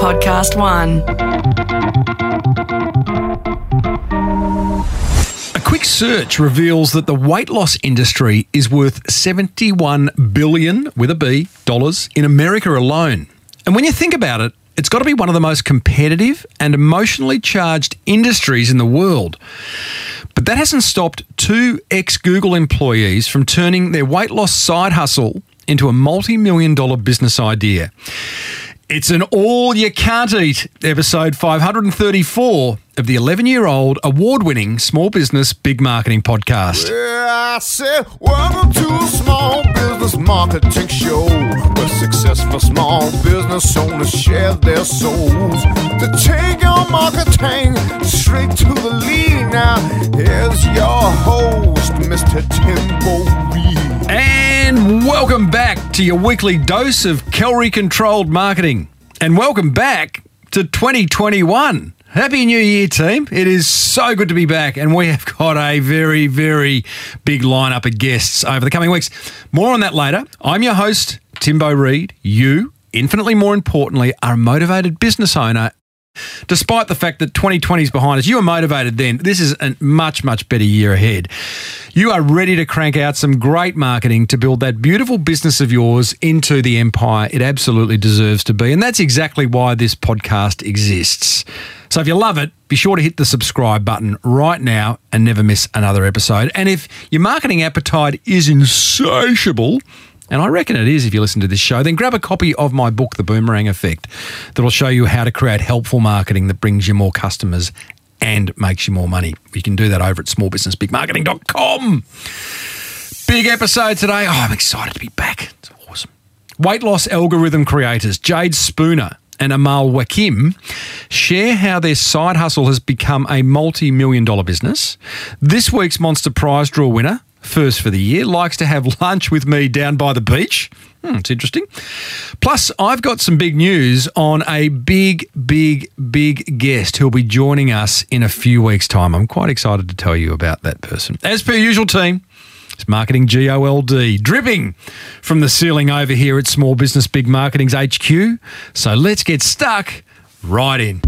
Podcast One. A quick search reveals that the weight loss industry is worth 71 billion with a B dollars in America alone. And when you think about it, it's got to be one of the most competitive and emotionally charged industries in the world. But that hasn't stopped two ex Google employees from turning their weight loss side hustle into a multi million dollar business idea. It's an all you can't eat episode 534 of the 11 year old award winning small business big marketing podcast. Yeah, I said, welcome to a small business marketing show where successful small business owners share their souls to take your marketing straight to the lead. Now, here's your host, Mr. Timbo Reid. And welcome back to your weekly dose of calorie controlled marketing. And welcome back to 2021. Happy New Year, team. It is so good to be back, and we have got a very, very big lineup of guests over the coming weeks. More on that later. I'm your host, Timbo Reid. You, infinitely more importantly, are a motivated business owner Despite the fact that 2020 is behind us, you are motivated then. This is a much, much better year ahead. You are ready to crank out some great marketing to build that beautiful business of yours into the empire it absolutely deserves to be. And that's exactly why this podcast exists. So if you love it, be sure to hit the subscribe button right now and never miss another episode. And if your marketing appetite is insatiable, and I reckon it is if you listen to this show, then grab a copy of my book, The Boomerang Effect, that'll show you how to create helpful marketing that brings you more customers and makes you more money. You can do that over at smallbusinessbigmarketing.com. Big episode today. Oh, I'm excited to be back. It's awesome. Weight loss algorithm creators Jade Spooner and Amal Wakim share how their side hustle has become a multi million dollar business. This week's Monster Prize Draw winner, first for the year, likes to have lunch with me down by the beach. Hmm, it's interesting. Plus, I've got some big news on a big, big, big guest who'll be joining us in a few weeks' time. I'm quite excited to tell you about that person. As per usual, team, it's Marketing GOLD, dripping from the ceiling over here at Small Business Big Marketing's HQ. So let's get stuck right in.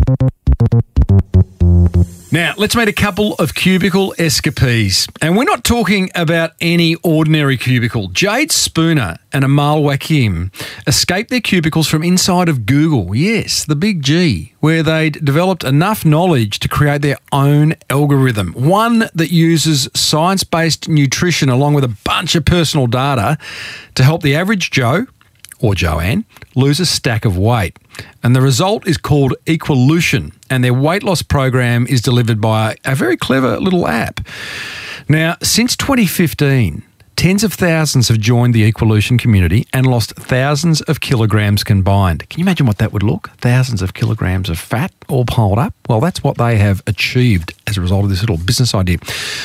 Now, let's meet a couple of cubicle escapees. And we're not talking about any ordinary cubicle. Jade Spooner and Amal Wakim escaped their cubicles from inside of Google, yes, the big G, where they'd developed enough knowledge to create their own algorithm, one that uses science based nutrition along with a bunch of personal data to help the average Joe or Joanne lose a stack of weight. And the result is called Equalution, and their weight loss program is delivered by a very clever little app. Now, since 2015, Tens of thousands have joined the Equalution community and lost thousands of kilograms combined. Can you imagine what that would look? Thousands of kilograms of fat all piled up? Well, that's what they have achieved as a result of this little business idea.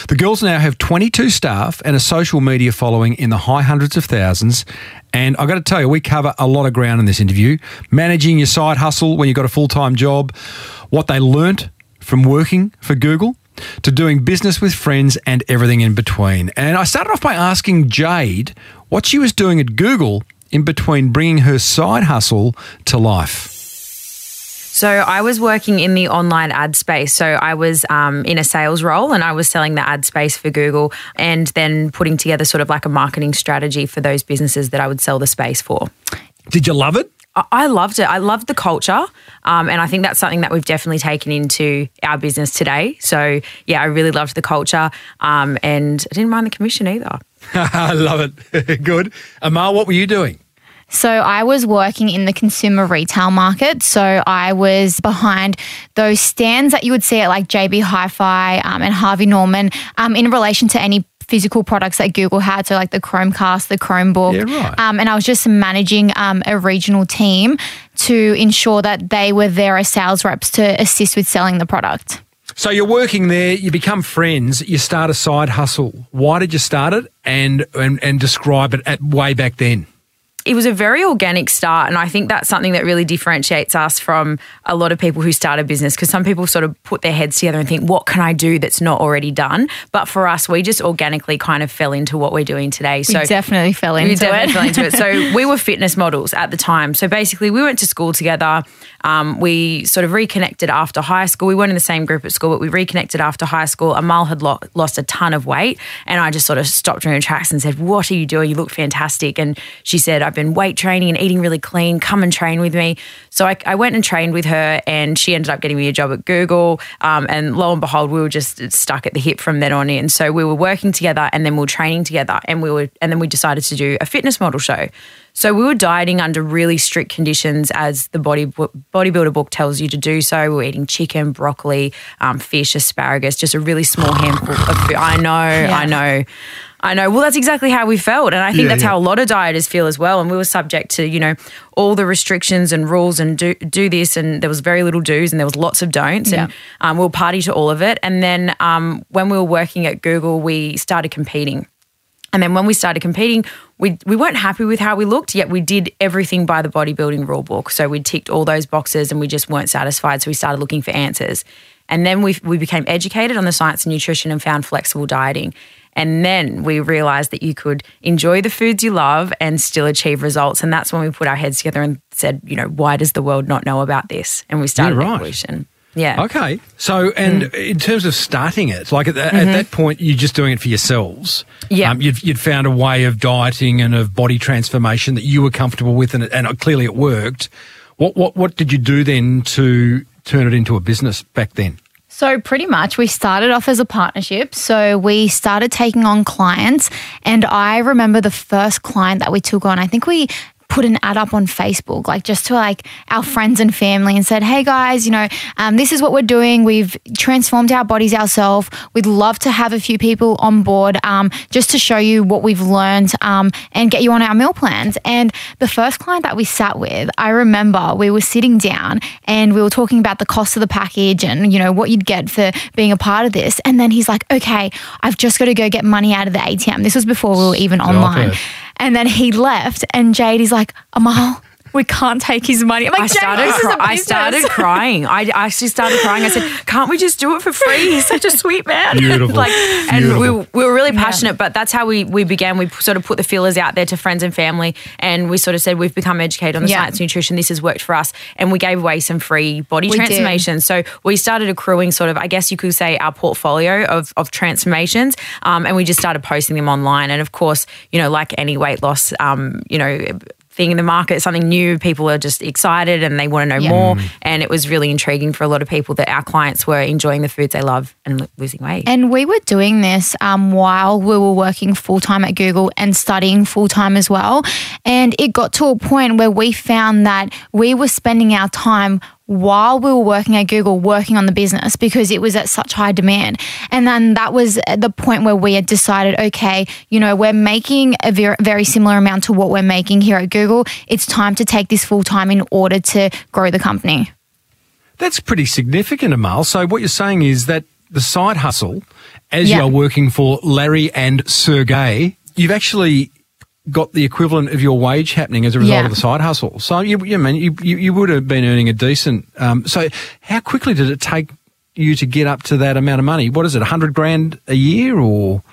The girls now have 22 staff and a social media following in the high hundreds of thousands. And I've got to tell you, we cover a lot of ground in this interview. Managing your side hustle when you've got a full time job, what they learnt from working for Google to doing business with friends and everything in between. And I started off by asking Jade what she was doing at Google in between bringing her side hustle to life. So I was working in the online ad space. So I was um, in a sales role and I was selling the ad space for Google and then putting together sort of like a marketing strategy for those businesses that I would sell the space for. Did you love it? I loved it. I loved the culture. Um, and I think that's something that we've definitely taken into our business today. So, yeah, I really loved the culture. Um, and I didn't mind the commission either. I love it. Good. Amal, what were you doing? So I was working in the consumer retail market. So I was behind those stands that you would see at like JB Hi-Fi um, and Harvey Norman um, in relation to any physical products that Google had, so like the Chromecast, the Chromebook. Yeah, right. um, and I was just managing um, a regional team to ensure that they were there as sales reps to assist with selling the product. So you're working there, you become friends, you start a side hustle. Why did you start it and and, and describe it at way back then? It was a very organic start, and I think that's something that really differentiates us from a lot of people who start a business. Because some people sort of put their heads together and think, "What can I do that's not already done?" But for us, we just organically kind of fell into what we're doing today. So we definitely fell into we it. definitely fell into it. So we were fitness models at the time. So basically, we went to school together. Um, we sort of reconnected after high school. We weren't in the same group at school, but we reconnected after high school. Amal had lo- lost a ton of weight, and I just sort of stopped her in her tracks and said, "What are you doing? You look fantastic." And she said, "I've been weight training and eating really clean. Come and train with me." So I, I went and trained with her, and she ended up getting me a job at Google. Um, and lo and behold, we were just stuck at the hip from then on in. So we were working together, and then we were training together, and we were, and then we decided to do a fitness model show. So we were dieting under really strict conditions, as the body bodybuilder book tells you to do. So we were eating chicken, broccoli, um, fish, asparagus, just a really small handful of food. I know, I know. I know. Well, that's exactly how we felt. And I think Yeah, that's yeah. how a lot of dieters feel as well. And we were subject to, you know, all the restrictions and rules and do, do this. And there was very little do's and there was lots of don'ts. And um, we'll party to all of it. And then um, when we were working at Google, we started competing. And then when we started competing, we we weren't happy with how we looked, yet we did everything by the bodybuilding rule book. So we ticked all those boxes and we just weren't satisfied. So we started looking for answers. And then we we became educated on the science of nutrition and found flexible dieting. And then we realized that you could enjoy the foods you love and still achieve results. And that's when we put our heads together and said, you know, why does the world not know about this? And we started right. Equalution. Yeah. Okay. So, and Mm. in terms of starting it, like at, that at that point, you're just doing it for yourselves. Mm-hmm. Yeah. Um, you'd, you'd found a way of dieting and of body transformation that you were comfortable with, and, it, and clearly it worked. What, what, what did you do then to turn it into a business back then? So, pretty much, we started off as a partnership. So, we started taking on clients. And I remember the first client that we took on, I think we put an ad up on Facebook, like just to like our friends and family and said, hey guys, you know, um, this is what we're doing. We've transformed our bodies ourselves. We'd love to have a few people on board um, just to show you what we've learned um, and get you on our meal plans. And the first client that we sat with, I remember we were sitting down and we were talking about the cost of the package and, you know, what you'd get for being a part of this. And then he's like, okay, I've just got to go get money out of the ATM. This was before we were even online. it. And then he left, and Jade is like, Amal, we can't take his money. I'm like, I started. this is a cry- I started crying. I I actually started crying. I said, "Can't we just do it for free? He's such a sweet man." Beautiful. like, and we, Beautiful. we were really passionate. But that's how we we began. We sort of put the feelers out there to friends and family, and we sort of said we've become educated on the Yeah. science of nutrition. This has worked for us, and we gave away some free body We did. transformations. So we started accruing sort of, I guess you could say, our portfolio of of transformations, um, and we just started posting them online. And of course, you know, like any weight loss, um, you know thing in the market, something new. People are just excited and they want to know Yeah. more. And it was really intriguing for a lot of people that our clients were enjoying the foods they love and losing weight. And we were doing this um, while we were working full time at Google and studying full time as well. And it got to a point where we found that we were spending our time while we were working at Google working on the business because it was at such high demand. And then that was the point where we had decided, okay, you know, we're making a very, very similar amount to what we're making here at Google. It's time to take this full time in order to grow the company. That's pretty significant, Amal. So what you're saying is that the side hustle, as Yeah. you're working for Larry and Sergey, you've actually got the equivalent of your wage happening as a result Yeah. of the side hustle. So you, you mean you, you, you would have been earning a decent. Um, so how quickly did it take you to get up to that amount of money? What is it, a hundred grand a year or?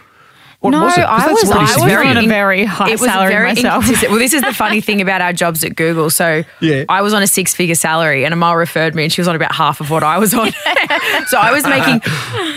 What No, was it? 'Cause I was, I was significant. on a very high it was salary very myself. inconsistent. Well, this is the funny thing about our jobs at Google. So Yeah. I was on a six figure salary and Amal referred me and she was on about half of what I was on. so I was making,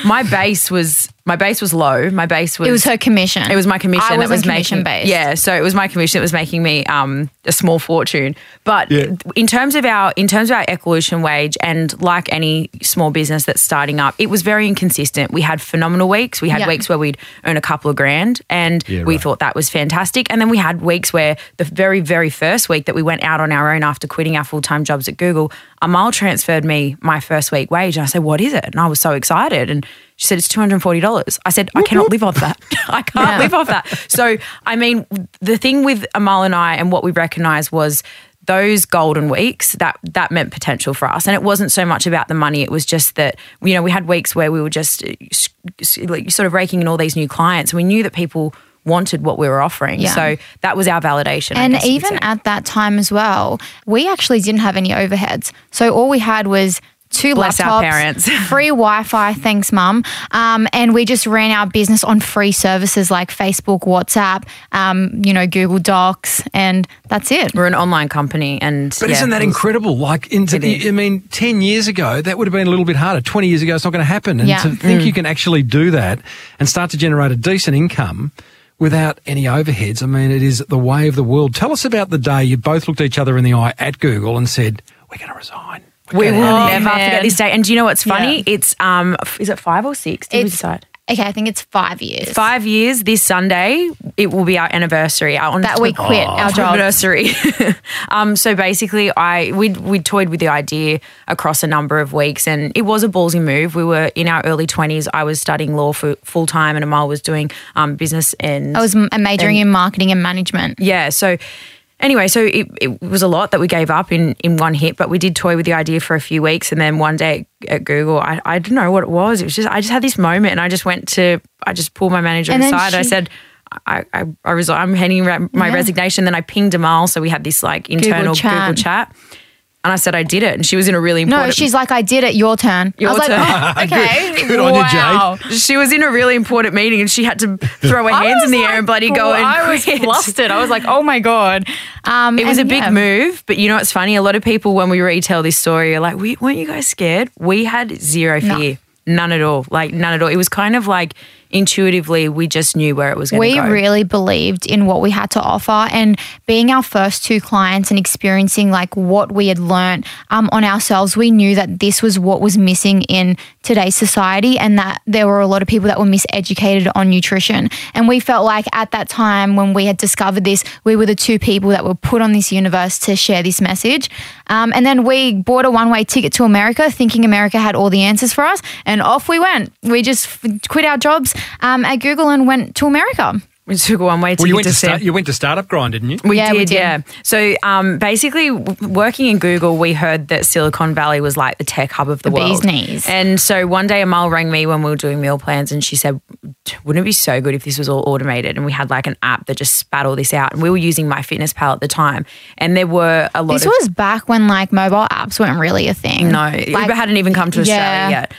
my base was, my base was low. My base was. It was her commission. It was my commission I wasn't was commission making, based. Yeah, so it was my commission that was making me um, a small fortune. But Yeah. in terms of our in terms of our Equalution wage, and like any small business that's starting up, it was very inconsistent. We had phenomenal weeks. We had Yeah. weeks where we'd earn a couple of grand, and Yeah, we right. thought that was fantastic. And then we had weeks where the very very first week that we went out on our own after quitting our full time jobs at Google, Amal transferred me my first week wage, and I said, "What is it?" And I was so excited and. She said it's two hundred and forty dollars. I said I cannot live off that. I can't Yeah. live off that. So I mean, the thing with Amal and I, and what we recognised was those golden weeks that that meant potential for us, and it wasn't so much about the money. It was just that you know we had weeks where we were just uh, s- s- like sort of raking in all these new clients, and we knew that people wanted what we were offering. Yeah. So that was our validation. And guess you could even at that time as well, we actually didn't have any overheads. So all we had was two Bless laptops, our parents. free Wi-Fi, thanks, mum. Um, and we just ran our business on free services like Facebook, WhatsApp, um, you know, Google Docs, and that's it. we're an online company, and But yeah, isn't that was- incredible? Like, into, It is. I mean, 10 years ago, that would have been a little bit harder. 20 years ago, it's not going to happen. And Yeah. to think you can actually do that and start to generate a decent income without any overheads, I mean, it is the way of the world. Tell us about the day you both looked each other in the eye at Google and said, We're going to resign. We will here." never man. forget this day. And do you know what's funny? Yeah. It's um, is it five or six? Did we decide? Okay, I think it's five years. Five years this Sunday. It will be our anniversary. Our that we quit our job. anniversary. um, so basically, I we we toyed with the idea across a number of weeks, and it was a ballsy move. We were in our early twenties. I was studying law for full time, and Amal was doing um, business and I was majoring in marketing and management. yeah. So anyway, so it, it was a lot that we gave up in, in one hit, but we did toy with the idea for a few weeks. And then one day at Google, I, I didn't know what it was. It was just, I just had this moment and I just went to, I just pulled my manager And aside. I said, I, I, I I'm handing my Yeah. resignation. Then I pinged Amal. So we had this like internal Google chat. chat. And I said, I did it. And she was in a really important. No, she's like, I did it. Your turn. Your I was turn. like, oh, okay. Good- good on you, Jade. She was in a really important meeting and she had to throw her hands in was the air and bloody go and I was quit. flustered. I was like, oh my God. Um, It was a big yeah. move, but you know what's funny? A lot of people, when we retell this story, are like, we, weren't you guys scared? We had zero No. fear. None at all. Like, none at all. It was kind of like intuitively, we just knew where it was going to We go. really believed in what we had to offer and being our first two clients and experiencing like what we had learned um, on ourselves, we knew that this was what was missing in today's society and that there were a lot of people that were miseducated on nutrition. And we felt like at that time when we had discovered this, we were the two people that were put on this universe to share this message. Um, and then we bought a one way ticket to America thinking America had all the answers for us. And off we went. We just f- quit our jobs um, at Google and went to America. We took one way to Well, you get went to to, start, you went to Startup Grind, didn't you? We, Yeah, did, we did. yeah. So um, basically, working in Google, we heard that Silicon Valley was like the tech hub of the, The world. bee's knees. And so one day, Amal rang me when we were doing meal plans, and she said, "Wouldn't it be so good if this was all automated?" And we had like an app that just spat all this out. And we were using MyFitnessPal at the time, and there were a lot This of was back when like mobile apps weren't really a thing. no, Like, Uber hadn't even come to Australia Yeah. yet.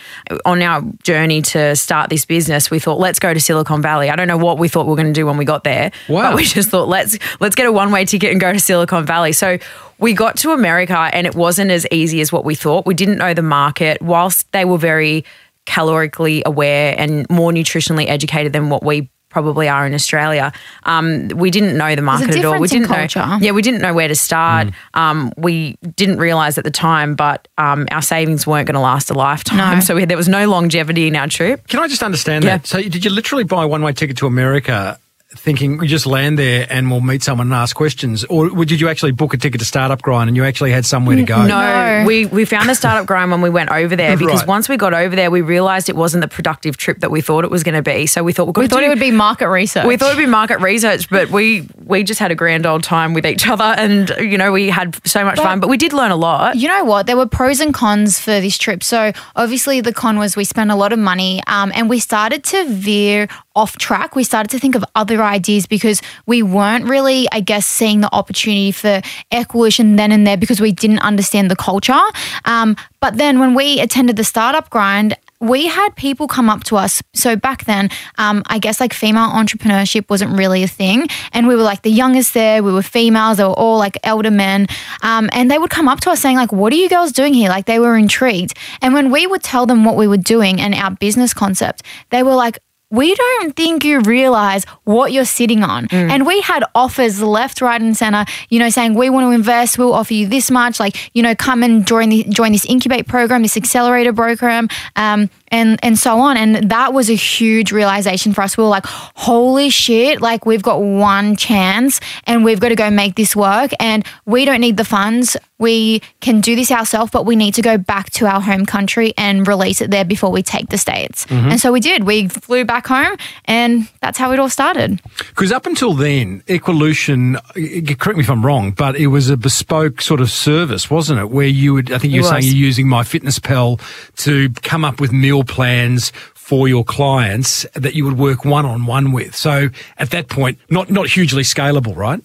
On our journey to start this business, we thought, let's go to Silicon Valley. I don't know what we thought we were going to do when we got there, Wow. but we just thought, let's let's get a one way ticket and go to Silicon Valley. So we got to America, and it wasn't as easy as what we thought. We didn't know the market, whilst they were very calorically aware and more nutritionally educated than what we probably are in Australia. Um, we didn't know the market at all. We didn't culture. know. Yeah, we didn't know where to start. Um, we didn't realize at the time, but um, our savings weren't going to last a lifetime. No. So we, there was no longevity in our trip. Can I just understand Yeah. that? So, did you literally buy a one way ticket to America thinking we just land there and we'll meet someone and ask questions? Or did you actually book a ticket to Startup Grind and you actually had somewhere to go? No, No. we we found the startup grind when we went over there because Right. once we got over there, we realized it wasn't the productive trip that we thought it was going to be. So we thought we, We thought it would be market research. We thought it'd be market research, but we we just had a grand old time with each other, and you know we had so much fun. But we did learn a lot. You know what? There were pros and cons for this trip. So obviously, the con was we spent a lot of money, um, and we started to veer off track. We started to think of other ideas because we weren't really, I guess, seeing the opportunity for Equalution then and there because we didn't understand the culture. Um, but then when we attended the startup grind. We had people come up to us. So back then, um, I guess like female entrepreneurship wasn't really a thing. And we were like the youngest there. We were females. They were all like elder men. Um, and they would come up to us saying, like, what are you girls doing here? Like they were intrigued. And when we would tell them what we were doing and our business concept, they were like, we don't think you realize what you're sitting on. And we had offers left, right, and center, you know, saying, we want to invest, we'll offer you this much, like, you know, come and join the join this incubate program, this accelerator program, um, and and so on. And that was a huge realization for us. We were like, holy shit, like we've got one chance and we've got to go make this work. And we don't need the funds. We can do this ourselves, but we need to go back to our home country and release it there before we take the States. And so we did. We flew back home and that's how it all started. Because up until then, Equalution, uh, correct me if I'm wrong, but it was a bespoke sort of service, wasn't it? Where you would, I think you were saying you're using MyFitnessPal to come up with meal plans for your clients that you would work one on one with. So at that point, not not hugely scalable, right?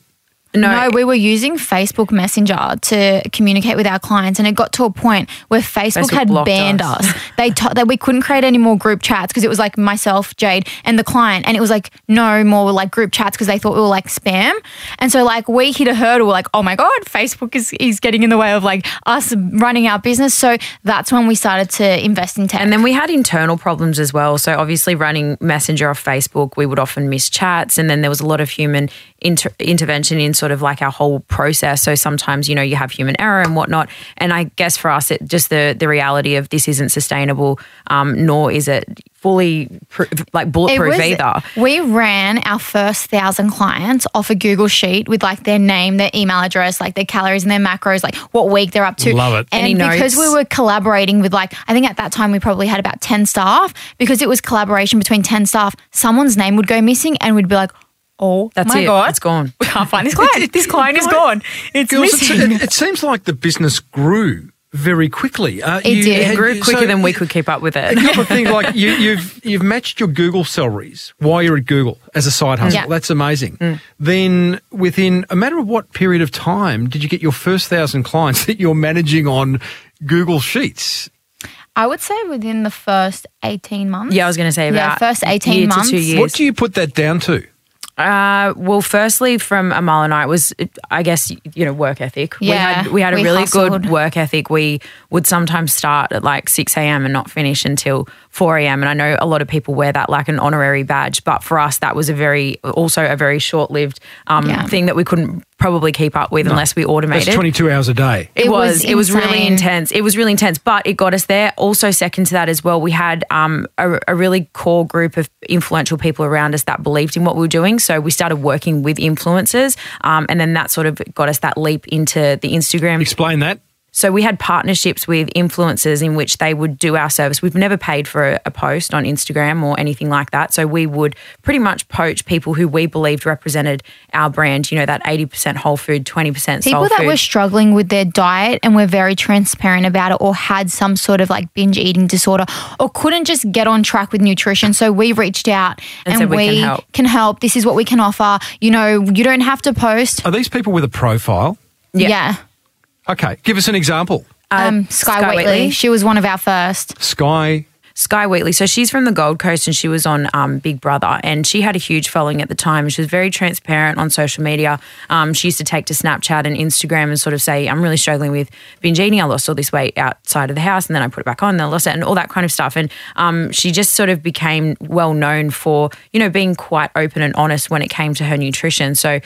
No, we were using Facebook Messenger to communicate with our clients, and it got to a point where Facebook, Facebook had banned us. us. They t- that we couldn't create any more group chats because it was like myself, Jade, and the client, and it was like no more like group chats because they thought we were like spam. And so like we hit a hurdle, like oh my god, Facebook is is getting in the way of like us running our business. So that's when we started to invest in tech. And then we had internal problems as well. So obviously, running Messenger off Facebook, we would often miss chats, and then there was a lot of human inter- intervention in sort of like our whole process. So sometimes, you know, you have human error and whatnot. And I guess for us, it just the the reality of this isn't sustainable, um, nor is it fully pr- like bulletproof was- either. We ran our first thousand clients off a Google sheet with like their name, their email address, like their calories and their macros, like what week they're up to. Love it. And Any because notes? we were collaborating with like, I think at that time we probably had about 10 staff because it was collaboration between 10 staff, someone's name would go missing and we'd be like, oh That's my it. God. It's gone. We can't find this client. this client is gone. It's Girls, missing. it, it seems like the business grew very quickly. Uh, It did. It It grew quicker so- than we could keep up with it. A it. couple of things like you, you've you've matched your Google salaries while you're at Google as a side hustle. Yeah. That's amazing. Then within a matter of what period of time did you get your first thousand clients that you're managing on Google Sheets? I would say within the first 18 months. Yeah, I was going to say Yeah, about first 18 year months. to two years. What do you put that down to? Uh, well, firstly, from Amal and I, it was I guess you know work ethic. we Yeah, had we had a we really hustled. good work ethic. We would sometimes start at like six a.m. and not finish until four a.m. And I know a lot of people wear that like an honorary badge, but for us, that was a very also a very short lived um, Yeah. thing that we couldn't probably keep up with unless we automated. That's 22 hours a day. It, It was. was It was really intense. It was really intense, but it got us there. Also, second to that as well, we had um, a, a really core group of influential people around us that believed in what we were doing. So we started working with influencers, um, and then that sort of got us that leap into the Instagram Explain that. So we had partnerships with influencers in which they would do our service. We've never paid for a, a post on Instagram or anything like that. So we would pretty much poach people who we believed represented our brand. You know that eighty percent whole food, twenty percent soul People that food. were struggling with their diet and were very transparent about it or had some sort of like binge eating disorder or couldn't just get on track with nutrition. So we reached out And and, "We we, can help." can help. This is what we can offer. You know, you don't have to post. Are these people with a profile? Yeah. Yeah. Okay, give us an example. Um, Skye, Skye Wheatley. Wheatley. She was one of our first. Skye. Skye Wheatley. So she's from the Gold Coast and she was on um, Big Brother and she had a huge following at the time. She was very transparent on social media. Um, she used to take to Snapchat and Instagram and sort of say, I'm really struggling with binge eating. I lost all this weight outside of the house and then I put it back on and then I lost it and all that kind of stuff. And um, she just sort of became well known for, you know, being quite open and honest when it came to her nutrition. So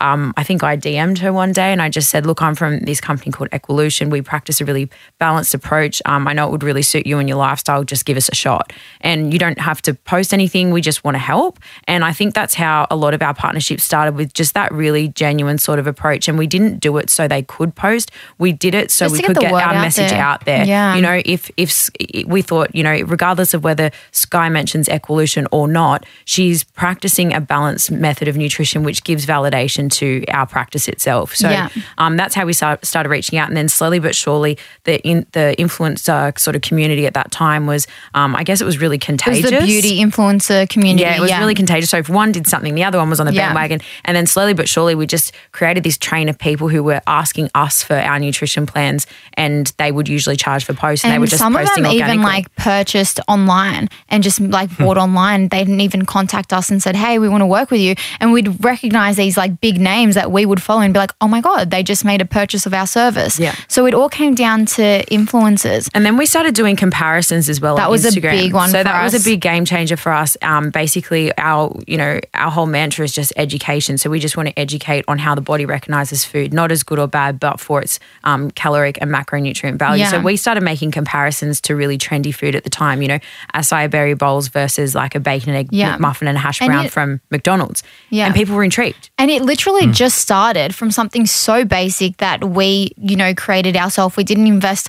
um, I think I DM'd her one day and I just said, Look, I'm from this company called Equalution. We practice a really balanced approach. Um, I know it would really suit you and your lifestyle. Just give us a shot. And you don't have to post anything. We just want to help. And I think that's how a lot of our partnerships started with just that really genuine sort of approach. And we didn't do it so they could post, we did it so Just we to get could get our out message there. out there. Yeah. You know, if, if we thought, you know, regardless of whether Skye mentions Equalution or not, she's practicing a balanced method of nutrition, which gives validation to our practice itself. So Yeah. um, that's how we start, started reaching out. And then slowly but surely, the in, the influencer sort of community at that time was, um, I guess it was really contagious. It was the beauty influencer community. Yeah, it was really contagious. So if one did something, the other one was on the Yeah. bandwagon. And then slowly but surely, we just created this train of people who were asking us for our nutrition plans, and they would usually charge for posts, and, they were just some of them even like purchased online and just like bought online. They didn't even contact us and said, "Hey, we want to work with you." And we'd recognize these like big names that we would follow and be like, "Oh my god, they just made a purchase of our service." Yeah. So it all came down to influencers. And then we started doing comparisons as well. That on was a big one So that was a big game changer for us. Um, basically, our you know our whole mantra is just education. So we just want to educate on how the body recognizes food, not as good or bad, but for its um, caloric and macronutrient value. Yeah. So we started making comparisons to really trendy food at the time. You know, acai berry bowls versus like a bacon and egg Yeah. muffin and a hash And brown it- from McDonald's. Yeah. and people were intrigued. And it literally Hmm. just started from something so basic that we, you know, created ourselves. We didn't invest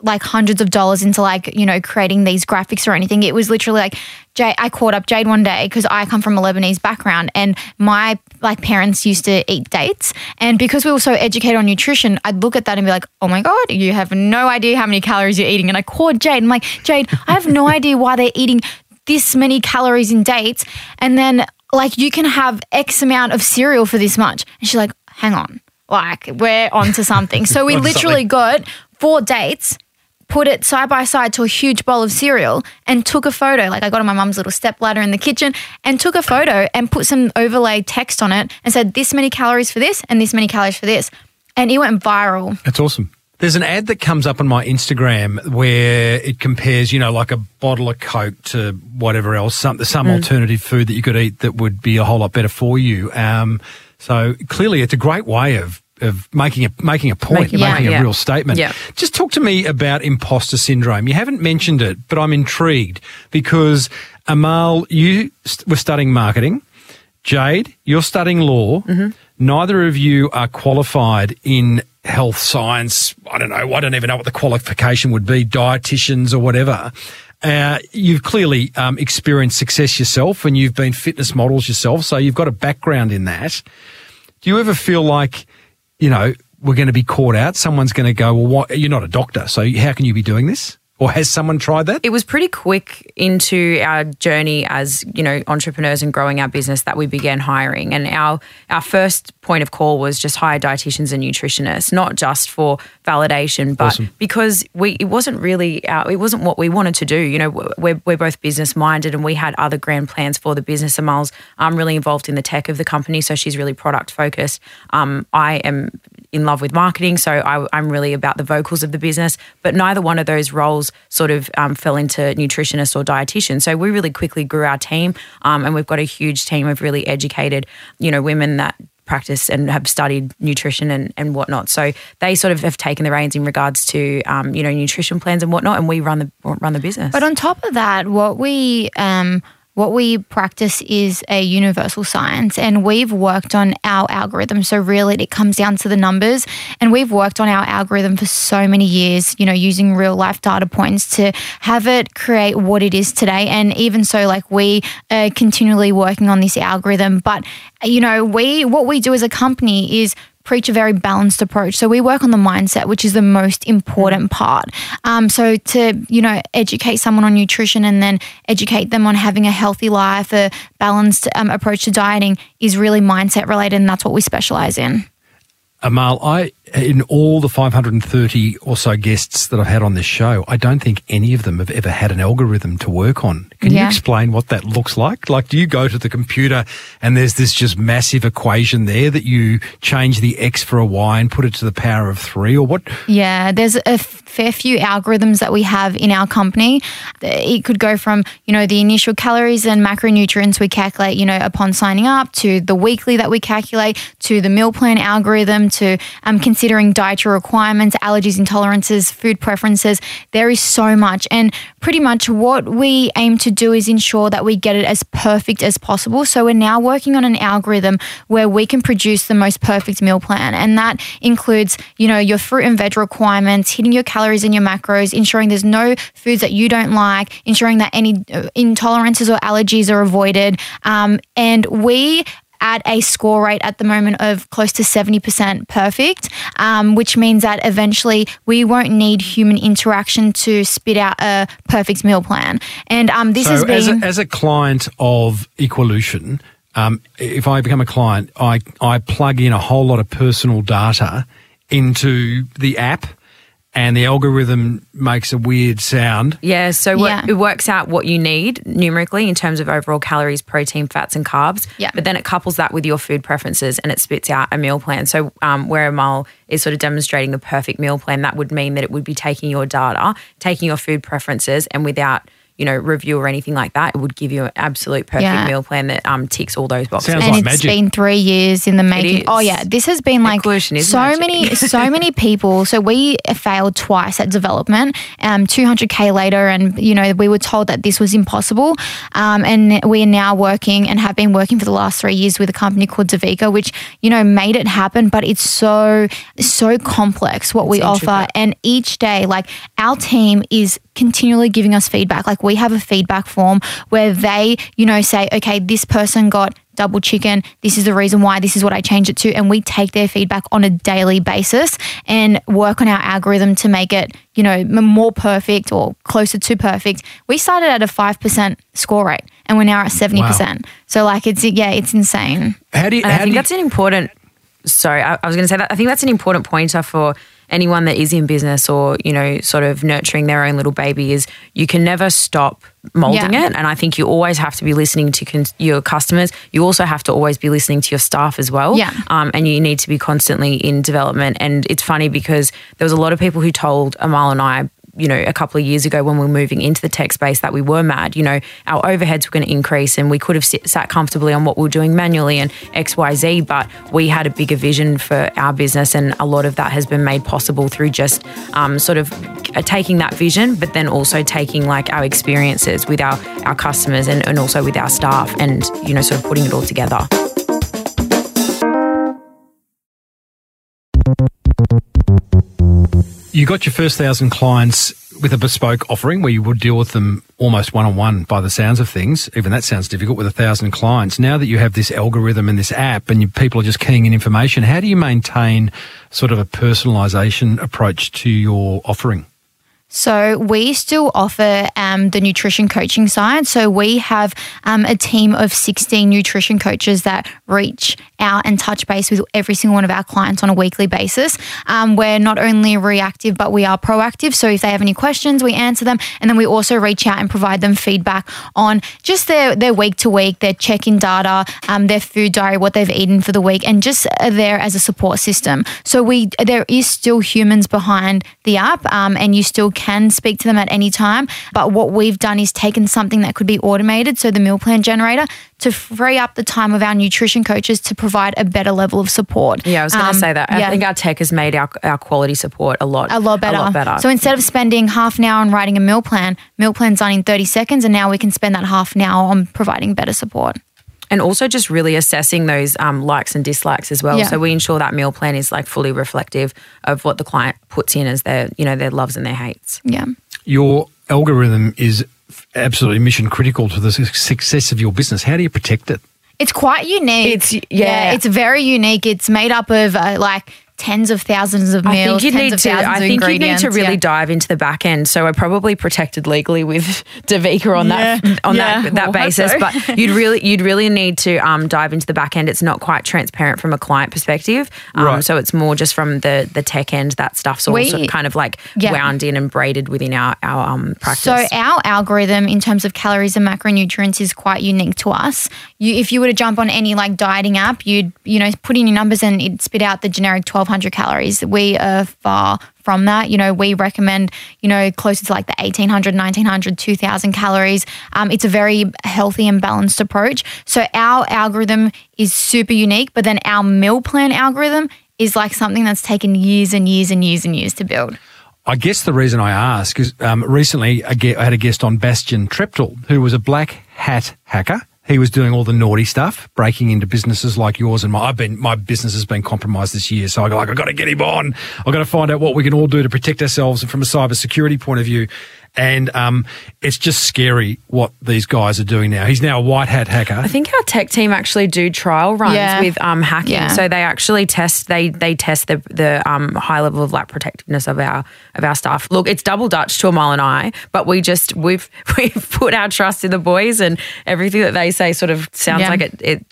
like hundreds of dollars into like, you know, creating these graphics or anything. It was literally like Jade, I caught up Jade one day because I come from a Lebanese background and my like parents used to eat dates. And because we were so educated on nutrition, I'd look at that and be like, oh my God, you have no idea how many calories you're eating. And I called Jade. I'm like, Jade, I have no idea why they're eating this many calories in dates, and then like you can have X amount of cereal for this much. And she's like, hang on, like we're onto something. So we Onto literally got four dates. Put it side by side to a huge bowl of cereal and took a photo. Like I got on my mum's little step ladder in the kitchen and took a photo and put some overlay text on it and said this many calories for this and this many calories for this. And it went viral. That's awesome. There's an ad that comes up on my Instagram where it compares, you know, like a bottle of Coke to whatever else, some some alternative food that you could eat that would be a whole lot better for you. Um, so clearly, it's a great way of of making a making a point, Making making, a a yeah. real statement. Yeah. Just talk to me about imposter syndrome. You haven't mentioned it, but I'm intrigued because Amal, you st- were studying marketing. Jade, you're studying law. Mm-hmm. Neither of you are qualified in health science. I don't know. I don't even know what the qualification would be, dietitians or whatever. Uh, you've clearly um, experienced success yourself and you've been fitness models yourself. So you've got a background in that. Do you ever feel like, you know, we're going to be caught out? Someone's going to go, well, what? You're not a doctor. So how can you be doing this? Or has someone tried that? it was pretty quick into our journey as you know entrepreneurs and growing our business that we began hiring and our our first point of call was just hire dietitians and nutritionists not just for validation but Awesome. because we it wasn't really our, it wasn't what we wanted to do you know we're, we're both business minded and we had other grand plans for the business Amal's um, really involved in the tech of the company so she's really product focused um, I am in love with marketing, so I, I'm really about the vocals of the business. But neither one of those roles sort of um, fell into nutritionist or dietitian. So we really quickly grew our team, um, and we've got a huge team of really educated, you know, women that practice and have studied nutrition and, and whatnot. So they sort of have taken the reins in regards to, um, you know, nutrition plans and whatnot, and we run the run the business. But on top of that, what we um, what we practice is a universal science, and we've worked on our algorithm. So really, it comes down to the numbers, and we've worked on our algorithm for so many years. You know, using real life data points to have it create what it is today. And even so, like we are continually working on this algorithm. But you know, we what we do as a company is preach a very balanced approach. So we work on the mindset, which is the most important part. Um, so to you know educate someone on nutrition and then educate them on having a healthy life, a balanced um, approach to dieting is really mindset related, and that's what we specialize in. Amal, I in all the 530 or so guests that I've had on this show, I don't think any of them have ever had an algorithm to work on. Can you explain what that looks like? Like, do you go to the computer and there's this just massive equation there that you change the x for a y and put it to the power of three, or what? Yeah, there's a fair few algorithms that we have in our company. It could go from, you know, the initial calories and macronutrients we calculate, you know, upon signing up to the weekly that we calculate to the meal plan algorithm to um, considering dietary requirements, allergies, intolerances, food preferences. There is so much. And pretty much what we aim to do is ensure that we get it as perfect as possible. So we're now working on an algorithm where we can produce the most perfect meal plan. And that includes, you know, your fruit and veg requirements, hitting your calories and your macros, ensuring there's no foods that you don't like, ensuring that any uh, intolerances or allergies are avoided. Um, and we at a score rate at the moment of close to 70% perfect, um, which means that eventually we won't need human interaction to spit out a perfect meal plan. And um, this has So, been. as a, as a client of Equalution, um, if I become a client, I, I plug in a whole lot of personal data into the app, and the algorithm makes a weird sound. Yeah, so what, Yeah. it works out what you need numerically in terms of overall calories, protein, fats, and carbs. Yeah. But then it couples that with your food preferences and it spits out a meal plan. So um, where Amal is sort of demonstrating the perfect meal plan, that would mean that it would be taking your data, taking your food preferences, and without you know review or anything like that, it would give you an absolute perfect Yeah. meal plan that um, ticks all those boxes. Sounds and like it's magic. been three years in the making. is. Oh yeah, this has been like so magic. many, so many people. So we failed twice at development. Um, 200k later, and you know we were told that this was impossible. Um, and we are now working and have been working for the last three years with a company called Davika, which you know made it happen. But it's so so complex what we It's offer, and each day, like our team is continually giving us feedback. Like. We have a feedback form where they, you know, say, okay, this person got double chicken. This is the reason why. This is what I changed it to. And we take their feedback on a daily basis and work on our algorithm to make it, you know, more perfect or closer to perfect. We started at a 5% score rate and we're now at 70%. So, like, it's, yeah, it's insane. How do you? And how I think do you- that's an important. Sorry, I, I was going to say that. I think that's an important pointer for anyone that is in business or you know, sort of nurturing their own little baby. Is you can never stop molding Yeah. it, and I think you always have to be listening to con- your customers. You also have to always be listening to your staff as well. Yeah. Um, and you need to be constantly in development. And it's funny because there was a lot of people who told Amal and I. You know, a couple of years ago when we were moving into the tech space, that we were mad. You know, our overheads were going to increase, and we could have sit, sat comfortably on what we were doing manually and X, Y, Z. But we had a bigger vision for our business, and a lot of that has been made possible through just um, sort of uh, taking that vision, but then also taking like our experiences with our our customers and, and also with our staff, and you know, sort of putting it all together. You got your first thousand clients with a bespoke offering where you would deal with them almost one on one by the sounds of things. Even that sounds difficult with a thousand clients. Now that you have this algorithm and this app and people are just keying in information, how do you maintain sort of a personalization approach to your offering? So we still offer um, the nutrition coaching side. So we have um, a team of 16 nutrition coaches that reach out and touch base with every single one of our clients on a weekly basis. Um, we're not only reactive, but we are proactive. So if they have any questions, we answer them. And then we also reach out and provide them feedback on just their, their week to week, their check in data, um, their food diary, what they've eaten for the week, and just are there as a support system. So we there is still humans behind the app, um, and you still can speak to them at any time. But what we've done is taken something that could be automated, so the meal plan generator, to free up the time of our nutrition coaches to provide a better level of support. Yeah, I was going to Um, say that. I yeah. think our tech has made our, our quality support a lot a lot better. A lot better. So instead of spending half an hour on writing a meal plan, meal plan's done in 30 seconds, and now we can spend that half an hour on providing better support. And also just really assessing those um, likes and dislikes as well. Yeah. So we ensure that meal plan is like fully reflective of what the client puts in as their, you know, their loves and their hates. Yeah. Your algorithm is absolutely mission critical to the success of your business. How do you protect it? It's quite unique. It's- yeah. it's very unique. It's made up of uh, like tens of thousands of meals. I think you tens need to. I think you need to really yeah. dive into the back end. So we're probably protected legally with Davika on that on Yeah. that, that We'll basis. so. But you'd really you'd really need to um, dive into the back end. It's not quite transparent from a client perspective. Um, Right. So it's more just from the the tech end. That stuff's all We- sort of kind of like Yeah. wound in and braided within our our um, practice. So our algorithm in terms of calories and macronutrients is quite unique to us. You, if you were to jump on any like dieting app, you'd you know put in your numbers and it'd spit out the generic 1200 calories. We are far from that. You know, we recommend you know closer to like the 1800, 1900, 2000 calories. Um, it's a very healthy and balanced approach. So our algorithm is super unique, but then our meal plan algorithm is like something that's taken years and years and years and years to build. I guess the reason I ask is um, recently I, ge- I had a guest on Bastien Treptel, who was a black hat hacker. He was doing all the naughty stuff, breaking into businesses like yours and my. I've been my business has been compromised this year, so I go like I got to get him on. I've got to find out what we can all do to protect ourselves from a cyber security point of view. And um, it's just scary what these guys are doing now. He's now a white hat hacker. I think our tech team actually do trial runs Yeah. with um, hacking. Yeah. So they actually test they they test the the um, high level of like protectiveness of our of our staff. Look, it's double Dutch to Amal and I, but we just we've we've put our trust in the boys and everything that they say sort of sounds Yeah. like it, it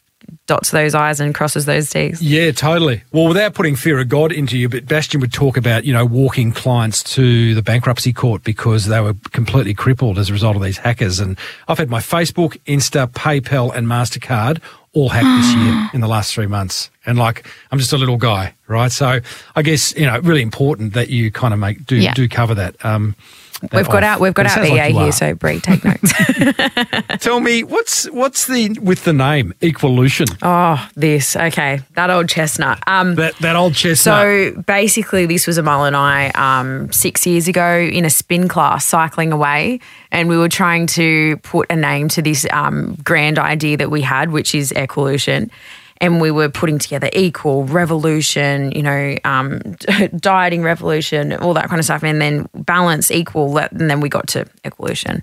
dots those I's and crosses those T's. Yeah, totally. Well, without putting fear of God into you, but Bastien would talk about, you know, walking clients to the bankruptcy court because they were completely crippled as a result of these hackers. And I've had my Facebook, Insta, PayPal, and MasterCard all hacked this year in the last three months. And like, I'm just a little guy, right? So I guess, you know, really important that you kind of make, do, Yeah. do cover that. Um, that We've got off. our we've got But it our sounds like EA here, so Brie, take notes. Tell me, what's, what's the, with the name, Equalution? oh, this okay, that old chestnut. Um, That, that old chestnut. So basically, this was Amal and I um, six years ago in a spin class cycling away, and we were trying to put a name to this um, grand idea that we had, which is Equalution. And we were putting together equal revolution, you know, um, dieting revolution, all that kind of stuff, and then balance equal. And then we got to Equalution.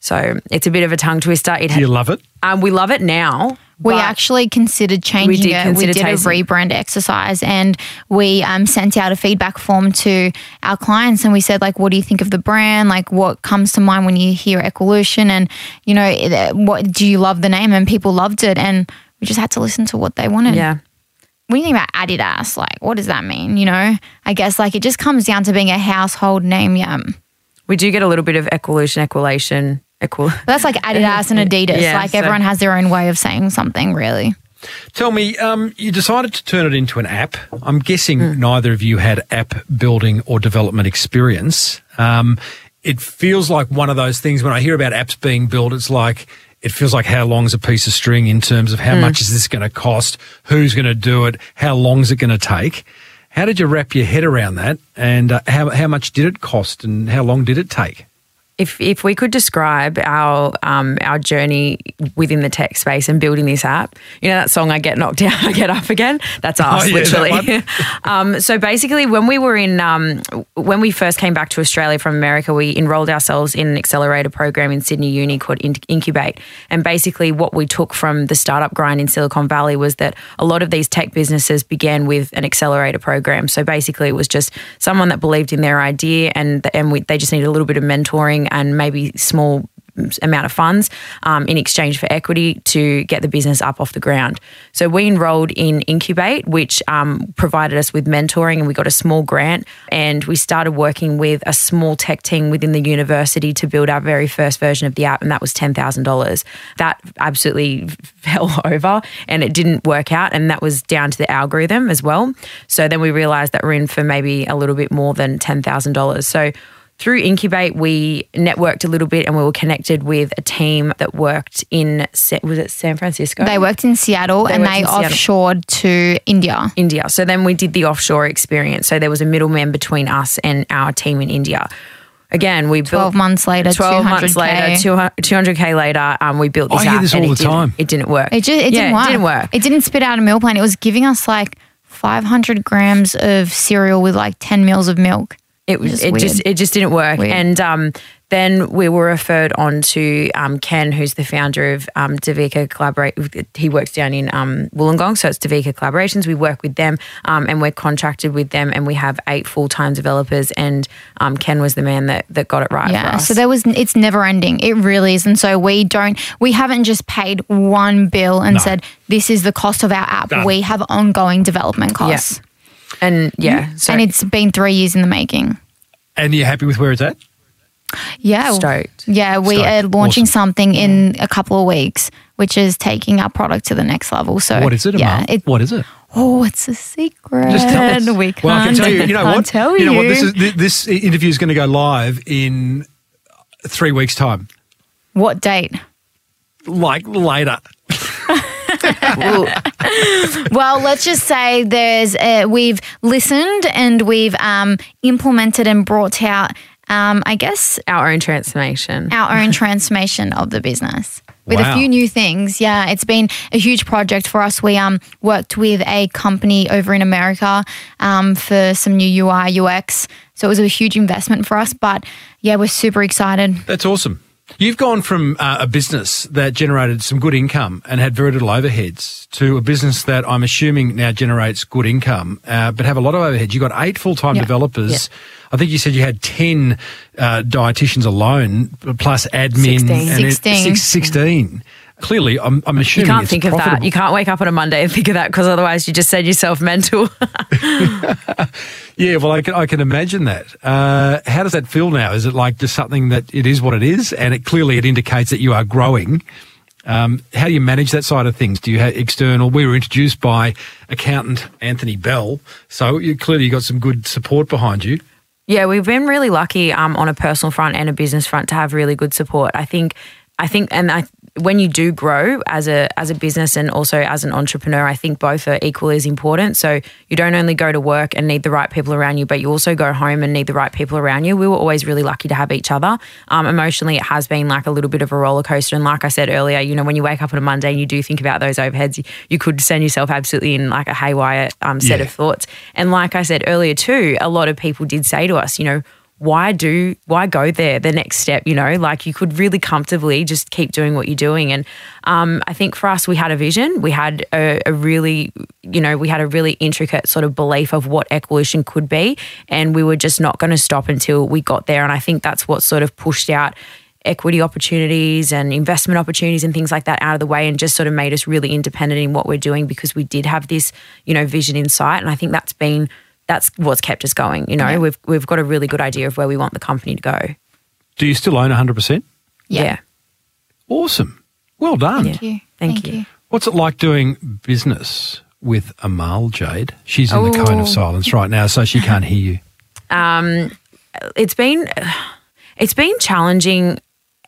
So it's a bit of a tongue twister. It Do you love it? um, we love it now. We actually considered changing did it. consider we did tasting. a rebrand exercise and we um, sent out a feedback form to our clients and we said like, what do you think of the brand? Like, what comes to mind when you hear Equalution? And you know, what do you love the name? And people loved it, and we just had to listen to what they wanted. yeah. When you think about Adidas, like, what does that mean? You know, I guess like it just comes down to being a household name. Yeah. We do get a little bit of equolution, equulation, equal. But that's like Adidas and Adidas. Yeah, like so- everyone has their own way of saying something, really. Tell me, um, you decided to turn it into an app. I'm guessing Hmm. neither of you had app building or development experience. Um, it feels like one of those things when I hear about apps being built, it's like, it feels like how long's a piece of string in terms of how Hmm. much is this going to cost? Who's going to do it? How long is it going to take? How did you wrap your head around that? And uh, how, how much did it cost and how long did it take? If if we could describe our um, our journey within the tech space and building this app, you know that song "I Get Knocked Down, I Get Up Again." That's us, Oh, yeah, that literally. um, so basically, when we were in um, when we first came back to Australia from America, we enrolled ourselves in an accelerator program in Sydney Uni called In- Incubate. And basically, what we took from the startup grind in Silicon Valley was that a lot of these tech businesses began with an accelerator program. So basically, it was just someone that believed in their idea, and and we, they just needed a little bit of mentoring and maybe small amount of funds um, in exchange for equity to get the business up off the ground. So we enrolled in Incubate, which um, provided us with mentoring, and we got a small grant. And we started working with a small tech team within the university to build our very first version of the app, and that was ten thousand dollars. That absolutely fell over, and it didn't work out, and that was down to the algorithm as well. So then we realized that we're in for maybe a little bit more than ten thousand dollars. So through Incubate, we networked a little bit and we were connected with a team that worked in, was it San Francisco? They worked in Seattle and they in Seattle. offshored to India. India. So then we did the offshore experience. So there was a middleman between us and our team in India. Again, we 12 built months later, 12 months 200K. later, 200 k later, um, we built this I hear app this and all it the didn't- time. It didn't work. It just it Yeah, didn't work. It didn't work. It didn't spit out a meal plan. It was giving us like 500 grams of cereal with like 10 mils of milk. It was Just it just it just didn't work. Weird. And um, then we were referred on to um, Ken, who's the founder of um, Davika Collaborate. He works down in um, Wollongong, so it's Davika Collaborations. We work with them, um, and we're contracted with them, and we have eight full time developers. And um, Ken was the man that that got it right for Yeah. us. So there was it's never ending. It really is. And so we don't we haven't just paid one bill and No. said this is the cost of our app. Done. We have ongoing development costs. And yeah, mm, so And it's been three years in the making. And you're happy with where it's at? Yeah. stoked. Yeah, we Stoked. are launching Awesome. something in mm. a couple of weeks, which is taking our product to the next level. So What is it, Yeah, it, what is it? oh, it's a secret. Just tell us. We can't, Well, I can tell you. You know what? Tell you you know what? This is this interview is going to go live in three weeks' time, what date? like later. Well, let's just say there's uh, we've listened and we've um, implemented and brought out, um, I guess, our own transformation. our own transformation of the business with Wow. a few new things. Yeah, it's been a huge project for us. We um worked with a company over in America um, for some new UI UX, so it was a huge investment for us. But yeah, we're super excited. That's awesome. You've gone from uh, a business that generated some good income and had very little overheads to a business that I'm assuming now generates good income, uh, but have a lot of overheads. You've got eight full time Yeah. developers. I think you said you had 10 uh, dietitians alone, plus admin. 16. and it- six- 16. Clearly, I'm, I'm You can't think of that. You can't wake up on a Monday and think of that because otherwise you just said yourself mental. Yeah, well, I can, I can imagine that. Uh, how does that feel now? Is it like just something that it is what it is, and it clearly it indicates that you are growing? Um, how do you manage that side of things? Do you have external? We were introduced by accountant Anthony Bell, so you clearly you got some good support behind you. Yeah, we've been really lucky um, on a personal front and a business front to have really good support. I think, I think, and I, when you do grow as a as a business and also as an entrepreneur, I think both are equally as important. So you don't only go to work and need the right people around you, but you also go home and need the right people around you. We were always really lucky to have each other. Um, emotionally, it has been like a little bit of a roller coaster. And like I said earlier, you know, when you wake up on a Monday and you do think about those overheads, you, you could send yourself absolutely in like a haywire um, set Yeah. of thoughts. And like I said earlier too, a lot of people did say to us, you know, why do why go there the next step you know? Like you could really comfortably just keep doing what you're doing. And um, i think for us we had a vision. We had a, a, really you know we had a really intricate sort of belief of what Equalution could be. And we were just not going to stop until we got there. And i think that's what sort of pushed out equity opportunities and investment opportunities and things like that out of the way and just sort of made us really independent in what we're doing because we did have this you know vision in sight. And i think that's been that's what's kept us going. You know, yeah. we've we've got a really good idea of where we want the company to go. Do you still own 100%? Yeah. yeah. Awesome. Well done. Thank you. Thank, Thank you. you. What's it like doing business with Amal Jade? She's in Ooh. the cone of silence right now, so she can't hear you. Um, it's been it's been challenging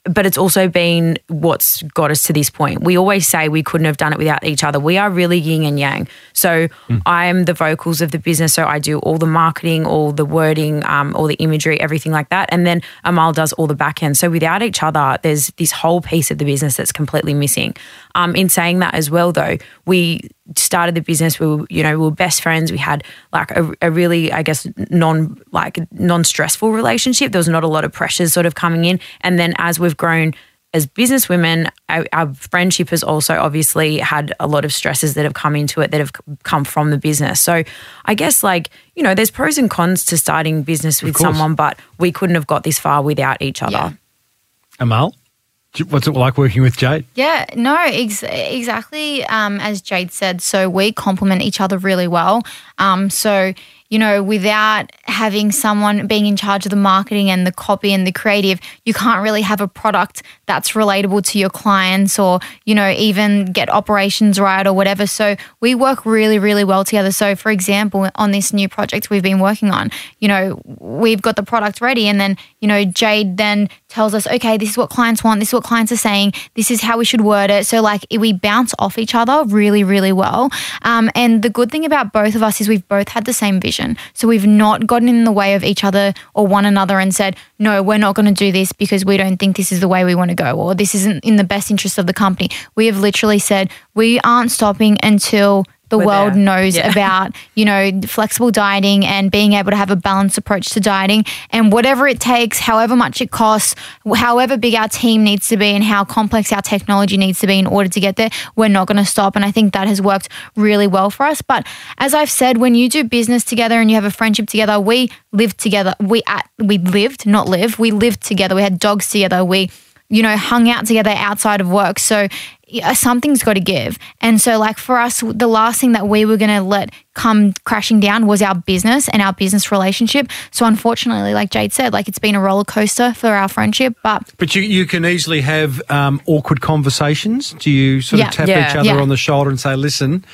but it's also been what's got us to this point. We always say we couldn't have done it without each other. We are really yin and yang. So mm. I am the vocals of the business. So I do all the marketing, all the wording, um, all the imagery, everything like that. And then Amal does all the back end. So without each other, there's this whole piece of the business that's completely missing. Um, in saying that as well, though, we started the business. We were, you know, we were best friends. We had like a, a really, I guess, non like non stressful relationship. There was not a lot of pressures sort of coming in. And then as we've grown as businesswomen, our, our, friendship has also obviously had a lot of stresses that have come into it that have come from the business. So I guess like, you know, there's pros and cons to starting business with someone, but we couldn't have got this far without each other. Yeah. Amal? What's it like working with Jade? Yeah, no, ex- exactly um, as Jade said. So we complement each other really well. Um, so you know, without having someone being in charge of the marketing and the copy and the creative, you can't really have a product that's relatable to your clients or, you know, even get operations right or whatever. So we work really, really well together. So, for example, on this new project we've been working on, you know, we've got the product ready and then, you know, Jade then tells us, okay, this is what clients want, this is what clients are saying, this is how we should word it. So, like, we bounce off each other really, really well. Um, and the good thing about both of us is we've both had the same vision. So we've not gotten in the way of each other or one another and said, no, we're not going to do this because we don't think this is the way we want to go or this isn't in the best interest of the company. We have literally said, we aren't stopping until the We're world there. knows yeah. about, you know, flexible dieting and being able to have a balanced approach to dieting and whatever it takes, however much it costs, however big our team needs to be and how complex our technology needs to be in order to get there, we're not going to stop. And I think that has worked really well for us. But as I've said, when you do business together and you have a friendship together, we lived together. We at, we lived, not live. We lived together. We had dogs together. We you know, hung out together outside of work. So something's got to give. And so, like for us, the last thing that we were going to let come crashing down was our business and our business relationship. So, unfortunately, like Jade said, like it's been a roller coaster for our friendship. But but you you can easily have um, awkward conversations. Do you sort yeah, of tap yeah, each other yeah. on the shoulder and say, "Listen"?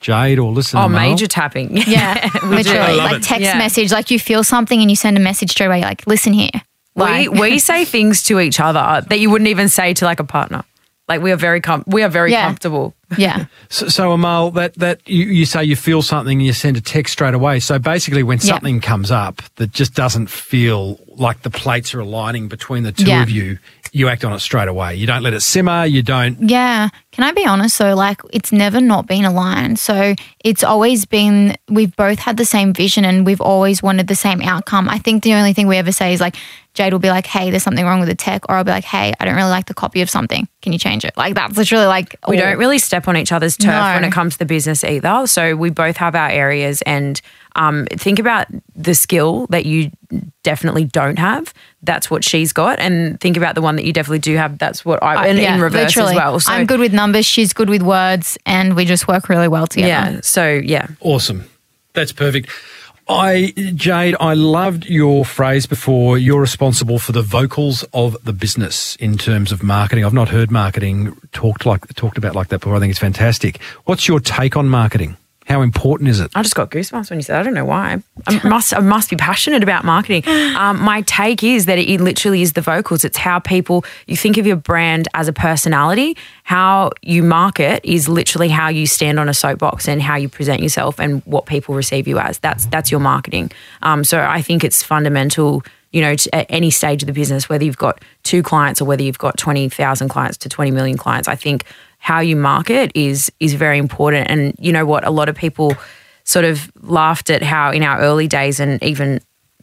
Jade or listen. Oh, major tapping. Yeah, literally, like it. text yeah. message. Like you feel something and you send a message straight away. Like, listen here. Like, we we say things to each other that you wouldn't even say to like a partner. Like we are very com- we are very yeah. comfortable. Yeah. So, so Amal, that that you, you say you feel something and you send a text straight away. So basically, when something yeah. comes up that just doesn't feel like the plates are aligning between the two yeah. of you, you act on it straight away. You don't let it simmer. You don't. Yeah. Can I be honest though? Like it's never not been aligned. So it's always been we've both had the same vision and we've always wanted the same outcome. I think the only thing we ever say is like Jade will be like, "Hey, there's something wrong with the tech," or I'll be like, "Hey, I don't really like the copy of something. Can you change it?" Like that's literally like we don't really step on each other's turf no. when it comes to the business either. So we both have our areas, and um, think about the skill that you definitely don't have. That's what she's got, and think about the one that you definitely do have. That's what I and yeah, in reverse literally. as well. So, I'm good with numbers. She's good with words, and we just work really well together. Yeah. So yeah, awesome. That's perfect. I, Jade, I loved your phrase before. You're responsible for the vocals of the business in terms of marketing. I've not heard marketing talked like talked about like that before. I think it's fantastic. What's your take on marketing? How important is it? I just got goosebumps when you said. I don't know why. I must. I must be passionate about marketing. Um, my take is that it literally is the vocals. It's how people. You think of your brand as a personality. How you market is literally how you stand on a soapbox and how you present yourself and what people receive you as. That's that's your marketing. Um, so I think it's fundamental you know, at any stage of the business, whether you've got two clients or whether you've got 20,000 clients to 20 million clients, I think how you market is is very important. And you know what? A lot of people sort of laughed at how in our early days and even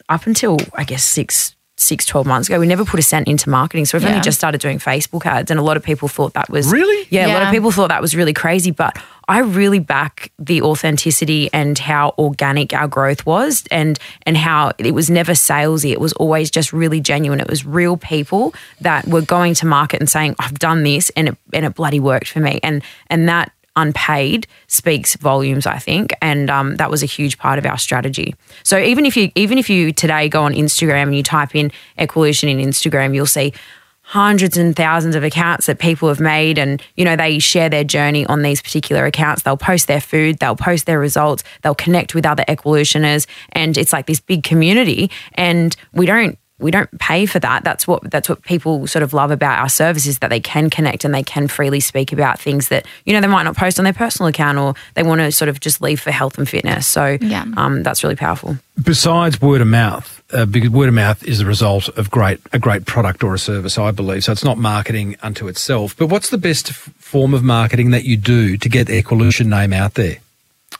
up until I guess six six, 12 months ago, we never put a cent into marketing. So we've Yeah. only just started doing Facebook ads. And a lot of people thought that was Really? Yeah, a lot of people thought that was really crazy. But I really back the authenticity and how organic our growth was and and how it was never salesy. It was always just really genuine. It was real people that were going to market and saying, I've done this and it and it bloody worked for me. And and that unpaid speaks volumes, I think, and um, that was a huge part of our strategy. So even if you even if you today go on Instagram and you type in Equalution in Instagram, you'll see hundreds and thousands of accounts that people have made and you know they share their journey on these particular accounts they'll post their food they'll post their results they'll connect with other equalutioners and it's like this big community and we don't we don't pay for that. That's what that's what people sort of love about our services that they can connect and they can freely speak about things that you know they might not post on their personal account or they want to sort of just leave for health and fitness. So Yeah. um, that's really powerful. Besides word of mouth, uh, because word of mouth is the result of great a great product or a service, I believe. So it's not marketing unto itself. But what's the best f- form of marketing that you do to get the Equalution name out there?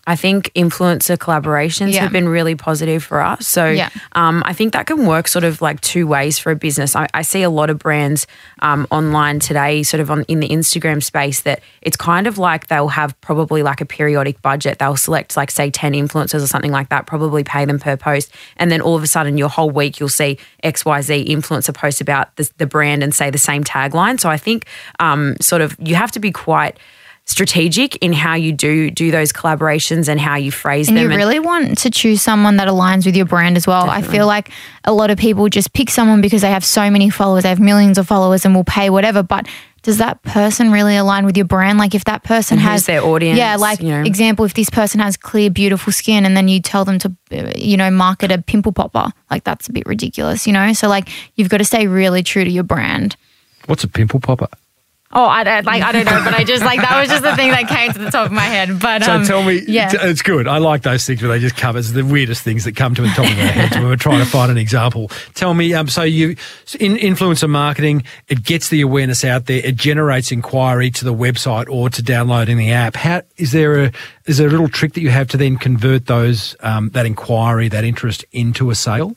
I think influencer collaborations Yeah. have been really positive for us. So Yeah. um, I think that can work sort of like two ways for a business. I, I see a lot of brands um, online today, sort of on in the Instagram space, that it's kind of like they'll have probably like a periodic budget. They'll select like say ten influencers or something like that, probably pay them per post, and then all of a sudden your whole week you'll see X Y Z influencer post about the, the brand and say the same tagline. So I think um, sort of you have to be quite strategic in how you do do those collaborations and how you phrase them. And them. you really want to choose someone that aligns with your brand as well. I feel like a lot of people just pick someone because they have so many followers, they have millions of followers and will pay whatever. But does that person really align with your brand? Like if that person has their audience, Yeah, like you know? example, if this person has clear, beautiful skin and then you tell them to, you know, market a pimple popper, like that's a bit ridiculous, you know? So like you've got to stay really true to your brand. What's a pimple popper? Oh, I don't like I don't know, but I just like that was just the thing that came to the top of my head. But So um, tell me, yeah. t- it's good. I like those things where they just cover it's the weirdest things that come to the top of our heads when we're trying to find an example. Tell me, um, so you in influencer marketing, it gets the awareness out there, it generates inquiry to the website or to downloading the app. How is there a is there a little trick that you have to then convert those um, that inquiry, that interest into a sale?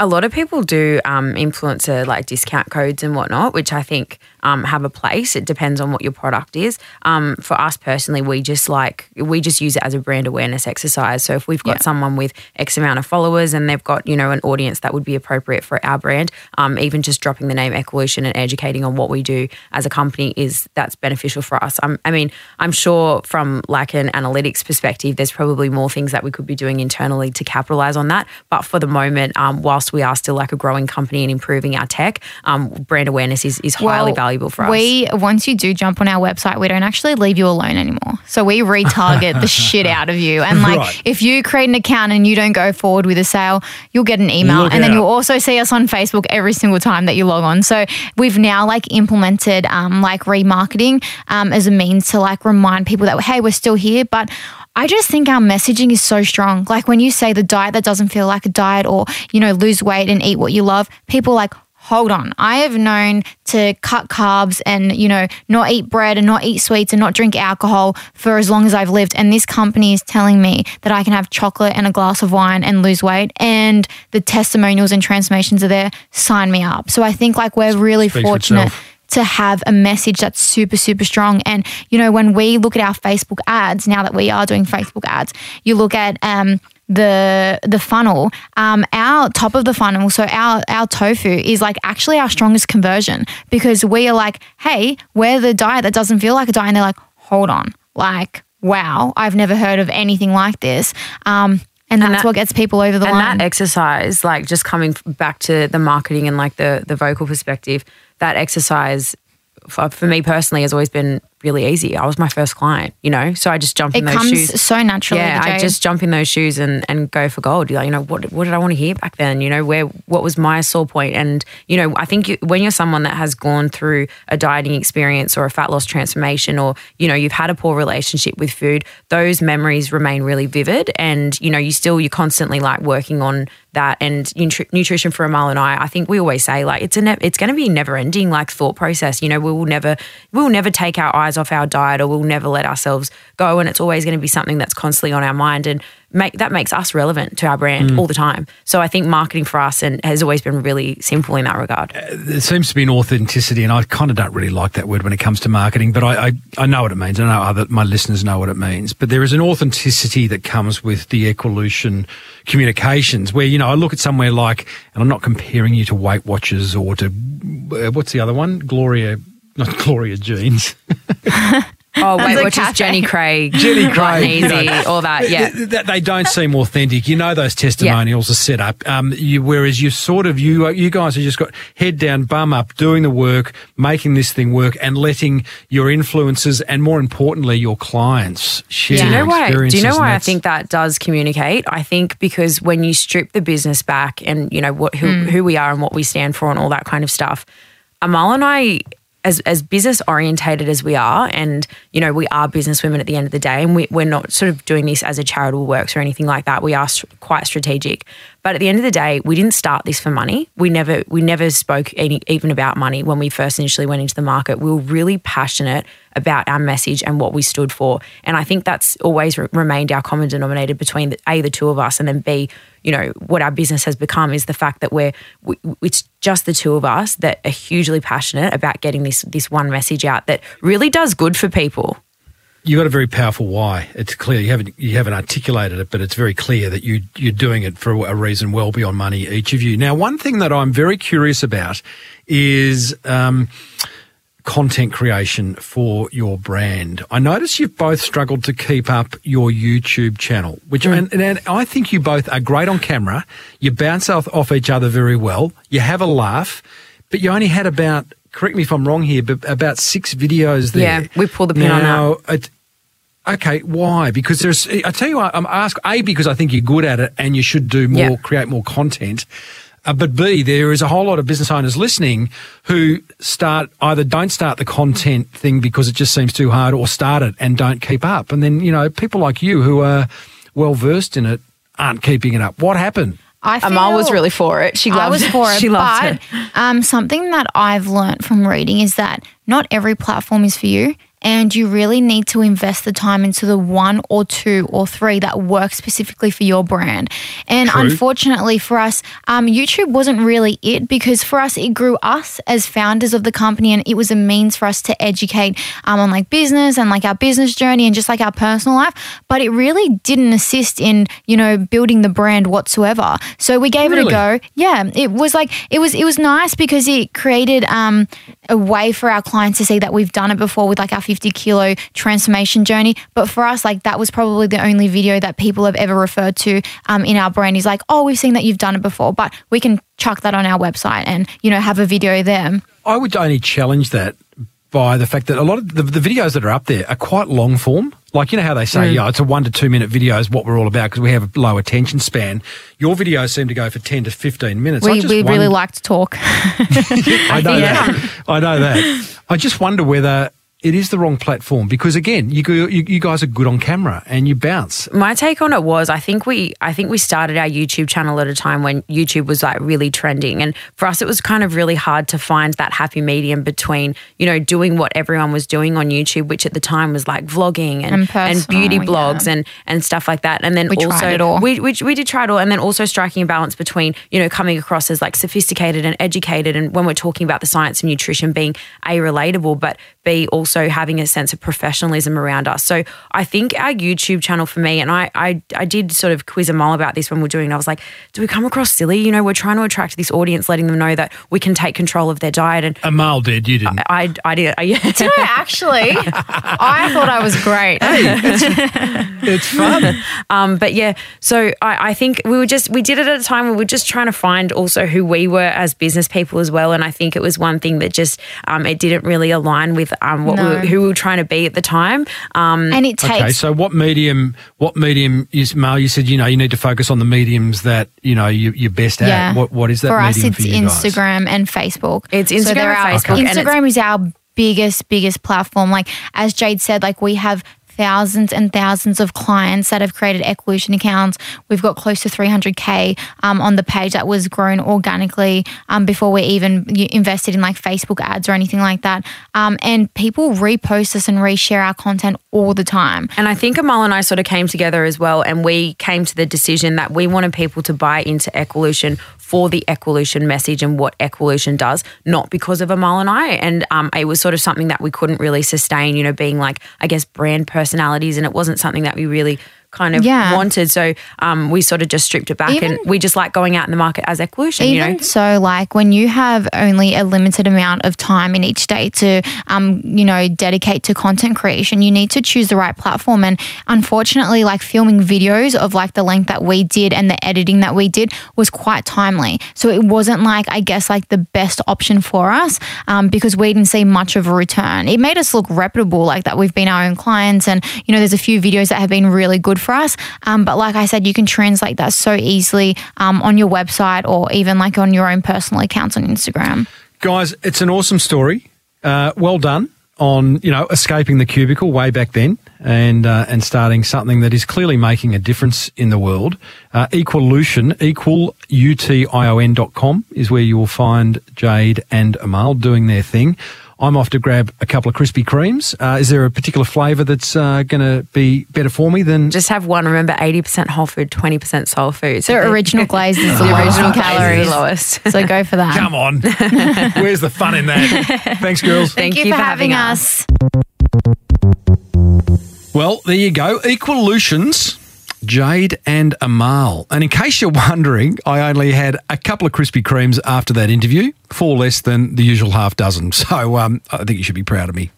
a lot of people do um, influencer like discount codes and whatnot, which I think um, have a place. It depends on what your product is. Um, for us personally, we just like we just use it as a brand awareness exercise. So if we've got Yeah. someone with X amount of followers and they've got you know an audience that would be appropriate for our brand, um, even just dropping the name Equalution and educating on what we do as a company is that's beneficial for us. Um, I mean, I'm sure from like an analytics perspective, there's probably more things that we could be doing internally to capitalize on that. But for the moment, um, whilst we are still like a growing company and improving our tech, um, brand awareness is, is highly Well, valuable for us. We once you do jump on our website, we don't actually leave you alone anymore. So we retarget the shit out of you. And like Right. if you create an account and you don't go forward with a sale, you'll get an email Look and then out. you'll also see us on Facebook every single time that you log on. So we've now like implemented um, like remarketing um, as a means to like remind people that hey, we're still here, but I just think our messaging is so strong. Like when you say the diet that doesn't feel like a diet or, you know, lose weight and eat what you love, people like, hold on. I have known to cut carbs and, you know, not eat bread and not eat sweets and not drink alcohol for as long as I've lived. And this company is telling me that I can have chocolate and a glass of wine and lose weight. And the testimonials and transformations are there. Sign me up. So I think like we're really Speaks fortunate to have a message that's super, super strong. And, you know, when we look at our Facebook ads, now that we are doing Facebook ads, you look at um, the the funnel, um, our top of the funnel, so our our tofu is like actually our strongest conversion because we are like, hey, we're the diet that doesn't feel like a diet. And they're like, hold on, like, wow, I've never heard of anything like this. Um, and that's that- what gets people over the and line. that exercise, like just coming back to the marketing and like the the vocal perspective, that exercise for, for me personally has always been really easy. I was my first client, you know, so I just jumped it in those comes so naturally. yeah, I just jump in those shoes and, and go for gold. Like, you know, what what did I want to hear back then? You know, where what was my sore point? And you know, I think you, when you're someone that has gone through a dieting experience or a fat loss transformation, or you know, you've had a poor relationship with food, those memories remain really vivid. And you know, you still you're constantly like working on that. And nutri- nutrition for a Amal and I, I think we always say like it's a ne- it's going to be never ending like thought process. You know, we will never we will never take our eyes off our diet or we'll never let ourselves go. And it's always going to be something that's constantly on our mind. And make that makes us relevant to our brand all the time. So I think marketing for us and has always been really simple in that regard. there seems to be an authenticity, and I kind of don't really like that word when it comes to marketing, but I, I, I know what it means. I know other my listeners know what it means. But there is an authenticity that comes with the Equalution communications, where you know I look at somewhere like, and I'm not comparing you to Weight Watchers or to uh, what's the other one, Gloria. Not Gloria Jean's. Oh, wait, a which is cafe. Jenny Craig, Jenny Light and Craig, you know. Easy, all that. Yeah. Th- th- they don't seem authentic. You know those testimonials are set up. Um, you, whereas you sort of you you guys have just got head down, bum up, doing the work, making this thing work, and letting your influences and more importantly your clients share. Do you know why? Do you know why I think that does communicate? I think because when you strip the business back and you know what who who we are and what we stand for and all that kind of stuff, Amal and I. As, as business orientated as we are, and you know, we are business women at the end of the day, and we, we're not sort of doing this as a charitable works or anything like that. We are str- quite strategic, but at the end of the day, we didn't start this for money. We never we never spoke any, even about money when we first initially went into the market. We were really passionate about our message and what we stood for, and I think that's always re- remained our common denominator between the, a the two of us, and then b you know what our business has become is the fact that we're we, it's just the two of us that are hugely passionate about getting this this one message out that really does good for people. You got a very powerful why. It's clear you haven't you haven't articulated it, but it's very clear that you you're doing it for a reason well beyond money. Each of you. Now, one thing that I'm very curious about is. Um, Content creation for your brand. I notice you've both struggled to keep up your YouTube channel, which and, and I think you both are great on camera. You bounce off, off each other very well. You have a laugh, but you only had about correct me if I'm wrong here, but about six videos there. Yeah, we pulled the pin on now, it- okay, why? Because there's, I tell you what, I'm asked A, because I think you're good at it and you should do more, Yeah. create more content. Uh, but B, there is a whole lot of business owners listening who start either don't start the content thing because it just seems too hard or start it and don't keep up. And then, you know, people like you who are well versed in it aren't keeping it up. What happened? I Amal was really for it. She loved I was it. for it. She loved but, it. Um, something that I've learned from reading is that not every platform is for you. And you really need to invest the time into the one or two or three that work specifically for your brand. And True. unfortunately for us, um, YouTube wasn't really it because for us, it grew us as founders of the company and it was a means for us to educate um, on like business and like our business journey and just like our personal life. But it really didn't assist in, you know, building the brand whatsoever. So we gave Really? it a go. Yeah, it was like it was it was nice because it created um, a way for our clients to see that we've done it before with like our 50 kilo transformation journey. But for us, like that was probably the only video that people have ever referred to um, in our brand is like, oh, we've seen that you've done it before, but we can chuck that on our website and you know have a video there. I would only challenge that by the fact that a lot of the, the videos that are up there are quite long form. Like, you know how they say, mm. yeah, it's a one to two minute video is what we're all about because we have a low attention span. Your videos seem to go for 10 to 15 minutes. I We, just we really like to talk. I know that. I know that. I just wonder whether it is the wrong platform because, again, you, you, you guys are good on camera and you bounce. my take on it was I think we I think we started our YouTube channel at a time when YouTube was like really trending and for us it was kind of really hard to find that happy medium between you know doing what everyone was doing on YouTube which at the time was like vlogging and And and, beauty blogs yeah. and and stuff like that and then We tried also it all. we we we did try it all and then also striking a balance between you know coming across as like sophisticated and educated and when we're talking about the science of nutrition being a relatable but b also having a sense of professionalism around us so i think our youtube channel for me and i i, I did sort of quiz Amal about this when we are doing it i was like do we come across silly you know we're trying to attract this audience letting them know that we can take control of their diet and Amal did, you didn't. I, I did, yeah. no, actually, I thought I was great. it's fun. Um, but yeah, so I, I think we were just we did it at a time where we were just trying to find also who we were as business people as well. And I think it was one thing that just um, it didn't really align with um, what we No. were, who we were trying to be at the time. Um, and it takes Okay, so what medium? What medium is Mal? You said you know you need to focus on the mediums that you know you, you're best at. Yeah. What what is that for us, it's for you guys? Instagram and Facebook. It's Instagram they're and Facebook, and it's- Instagram is our biggest, biggest platform. Like as Jade said, like we have thousands and thousands of clients that have created Equalution accounts. We've got close to 300K um, on the page that was grown organically um, before we even invested in like Facebook ads or anything like that. Um, and people repost us and reshare our content all the time. And I think Amal and I sort of came together as well, and we came to the decision that we wanted people to buy into Equalution for the Equalution message and what Equalution does, not because of Amal and I. And um, it was sort of something that we couldn't really sustain, you know, being like, I guess, brand personalities. And it wasn't something that we really kind of Yeah. wanted. So um, we sort of just stripped it back Even- and we just like going out in the market as Equalution, you know. so, like when you have only a limited amount of time in each day to, um, you know, dedicate to content creation, you need to choose the right platform. And unfortunately, like filming videos of like the length that we did and the editing that we did was quite timely. So it wasn't like I guess like the best option for us um, because we didn't see much of a return. It made us look reputable, like that we've been our own clients, and you know, there's a few videos that have been really good for us. Um, but like I said, you can translate that so easily um, on your website or even like on your own personal accounts on Instagram. Guys, it's an awesome story. Uh, well done on you know escaping the cubicle way back then and uh, and starting something that is clearly making a difference in the world. Uh, Equalution, equal ution.com is where you will find Jade and Amal doing their thing. I'm off to grab a couple of Krispy Kremes. Uh, is there a particular flavour that's uh, going to be better for me than Just have one. Remember, 80% whole food, 20% soul food. The original glaze is the the original in glaze is calories. lowest. So go for that. Come on. Where's the fun in that? Thanks, girls. Thank, you, for having us. Well, there you go. Equalution's, Jade and Amal. And in case you're wondering, I only had a couple of Krispy Kremes after that interview, four less than the usual half dozen. So um, I think you should be proud of me.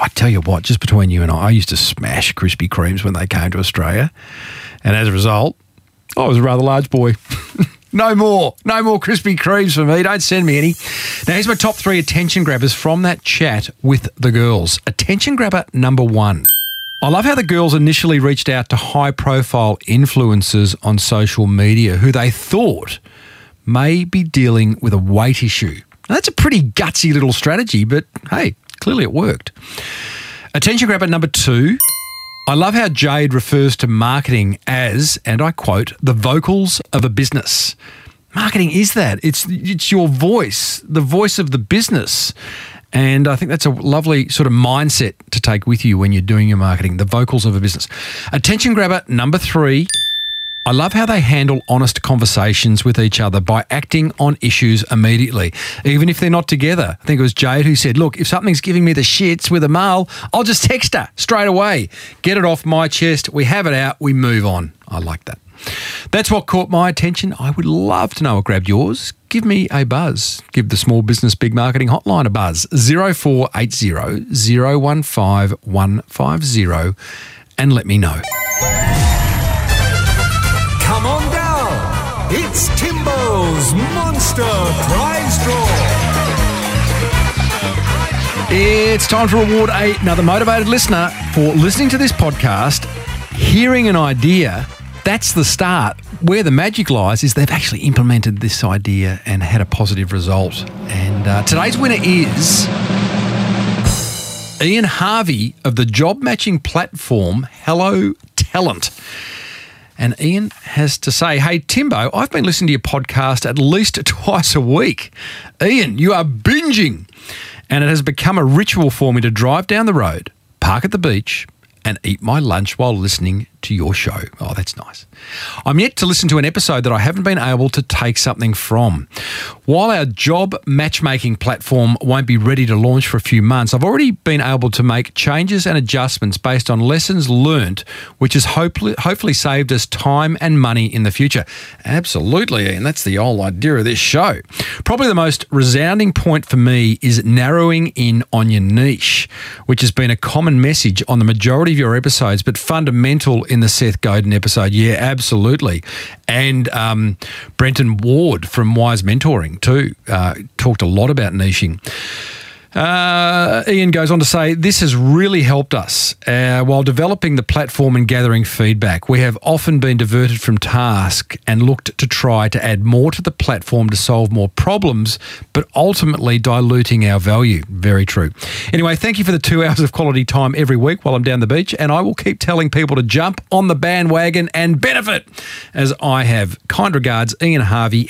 I tell you what, just between you and I, I used to smash Krispy Kremes when they came to Australia. And as a result, I was a rather large boy. no more. No more Krispy Kremes for me. Don't send me any. Now, here's my top three attention grabbers from that chat with the girls. Attention grabber number one. I love how the girls initially reached out to high profile influencers on social media who they thought may be dealing with a weight issue. Now, that's a pretty gutsy little strategy, but hey, clearly it worked. Attention grabber number two. I love how Jade refers to marketing as, and I quote, the vocals of a business. Marketing is that. It's it's your voice, the voice of the business. And I think that's a lovely sort of mindset to take with you when you're doing your marketing, the vocals of a business. Attention grabber number three. I love how they handle honest conversations with each other by acting on issues immediately, even if they're not together. I think it was Jade who said, Look, if something's giving me the shits with Amal, I'll just text her straight away. Get it off my chest. We have it out. We move on. I like that. That's what caught my attention. I would love to know what grabbed yours. Give me a buzz. Give the Small Business Big Marketing Hotline a buzz. 0480 015 150 and let me know. Come on down. It's Timbo's Monster Prize Draw. It's time to reward another motivated listener for listening to this podcast, hearing an idea. That's the start. Where the magic lies is they've actually implemented this idea and had a positive result. And uh, today's winner is Ian Harvey of the job matching platform Hello Talent. And Ian has to say, Hey, Timbo, I've been listening to your podcast at least twice a week. Ian, you are binging. And it has become a ritual for me to drive down the road, park at the beach, and eat my lunch while listening to your show. Oh, that's nice. I'm yet to listen to an episode that I haven't been able to take something from. While our job matchmaking platform won't be ready to launch for a few months, I've already been able to make changes and adjustments based on lessons learnt, which has hopefully, hopefully saved us time and money in the future. Absolutely, and that's the whole idea of this show. Probably the most resounding point for me is narrowing in on your niche, which has been a common message on the majority of your episodes, but fundamental in the Seth Godin episode. Yeah, absolutely. And um, Brenton Ward from Wise Mentoring, too, uh, talked a lot about niching. Uh, Ian goes on to say, This has really helped us uh, while developing the platform and gathering feedback. We have often been diverted from task and looked to try to add more to the platform to solve more problems, but ultimately diluting our value. Very true. Anyway, thank you for the two hours of quality time every week while I'm down the beach, and I will keep telling people to jump on the bandwagon and benefit as I have. Kind regards, Ian Harvey,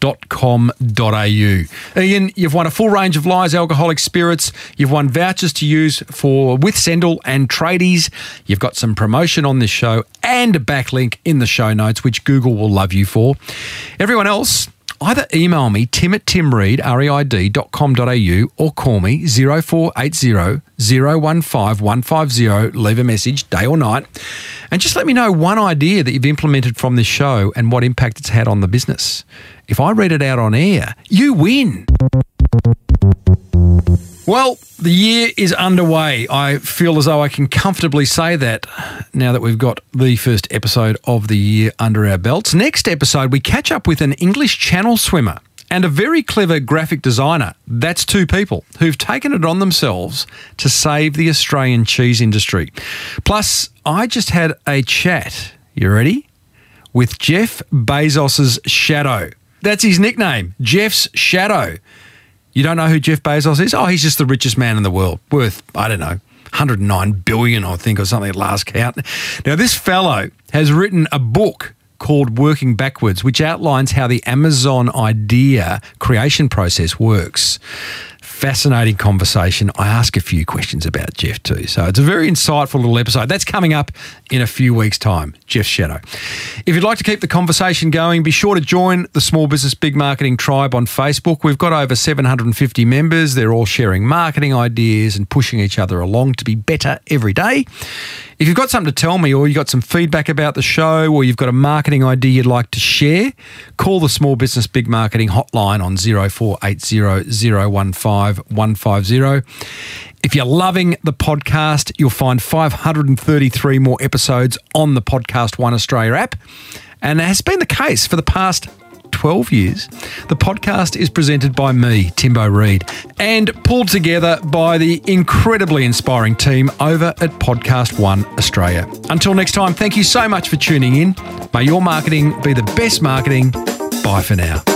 hellotalent.com.au. Ian, you've won a full range of Lyre's Alcoholic Spirits. You've won vouchers to use for with Sendle and Tradies. You've got some promotion on this show and a backlink in the show notes, which Google will love you for. Everyone else, either email me tim at timreid.com.au or call me 0480 015 150. Leave a message day or night and just let me know one idea that you've implemented from this show and what impact it's had on the business. If I read it out on air, you win. Well, the year is underway. I feel as though I can comfortably say that now that we've got the first episode of the year under our belts. Next episode, we catch up with an English channel swimmer and a very clever graphic designer. That's two people who've taken it on themselves to save the Australian cheese industry. Plus, I just had a chat, you ready? With Jeff Bezos's shadow. That's his nickname, Jeff's shadow. You don't know who Jeff Bezos is? Oh, he's just the richest man in the world, worth, I don't know, 109 billion, I think, or something at last count. Now, this fellow has written a book called Working Backwards, which outlines how the Amazon idea creation process works. Fascinating conversation. I ask a few questions about Jeff too. So it's a very insightful little episode. That's coming up in a few weeks' time. Jeff's Shadow. If you'd like to keep the conversation going, be sure to join the Small Business Big Marketing Tribe on Facebook. We've got over 750 members. They're all sharing marketing ideas and pushing each other along to be better every day. If you've got something to tell me, or you've got some feedback about the show, or you've got a marketing idea you'd like to share, call the Small Business Big Marketing hotline on 0480 015 150. If you're loving the podcast, you'll find 533 more episodes on the Podcast One Australia app. And it has been the case for the past 12 years. The podcast is presented by me, Timbo Reid, and pulled together by the incredibly inspiring team over at Podcast One Australia. Until next time, thank you so much for tuning in. May your marketing be the best marketing. Bye for now.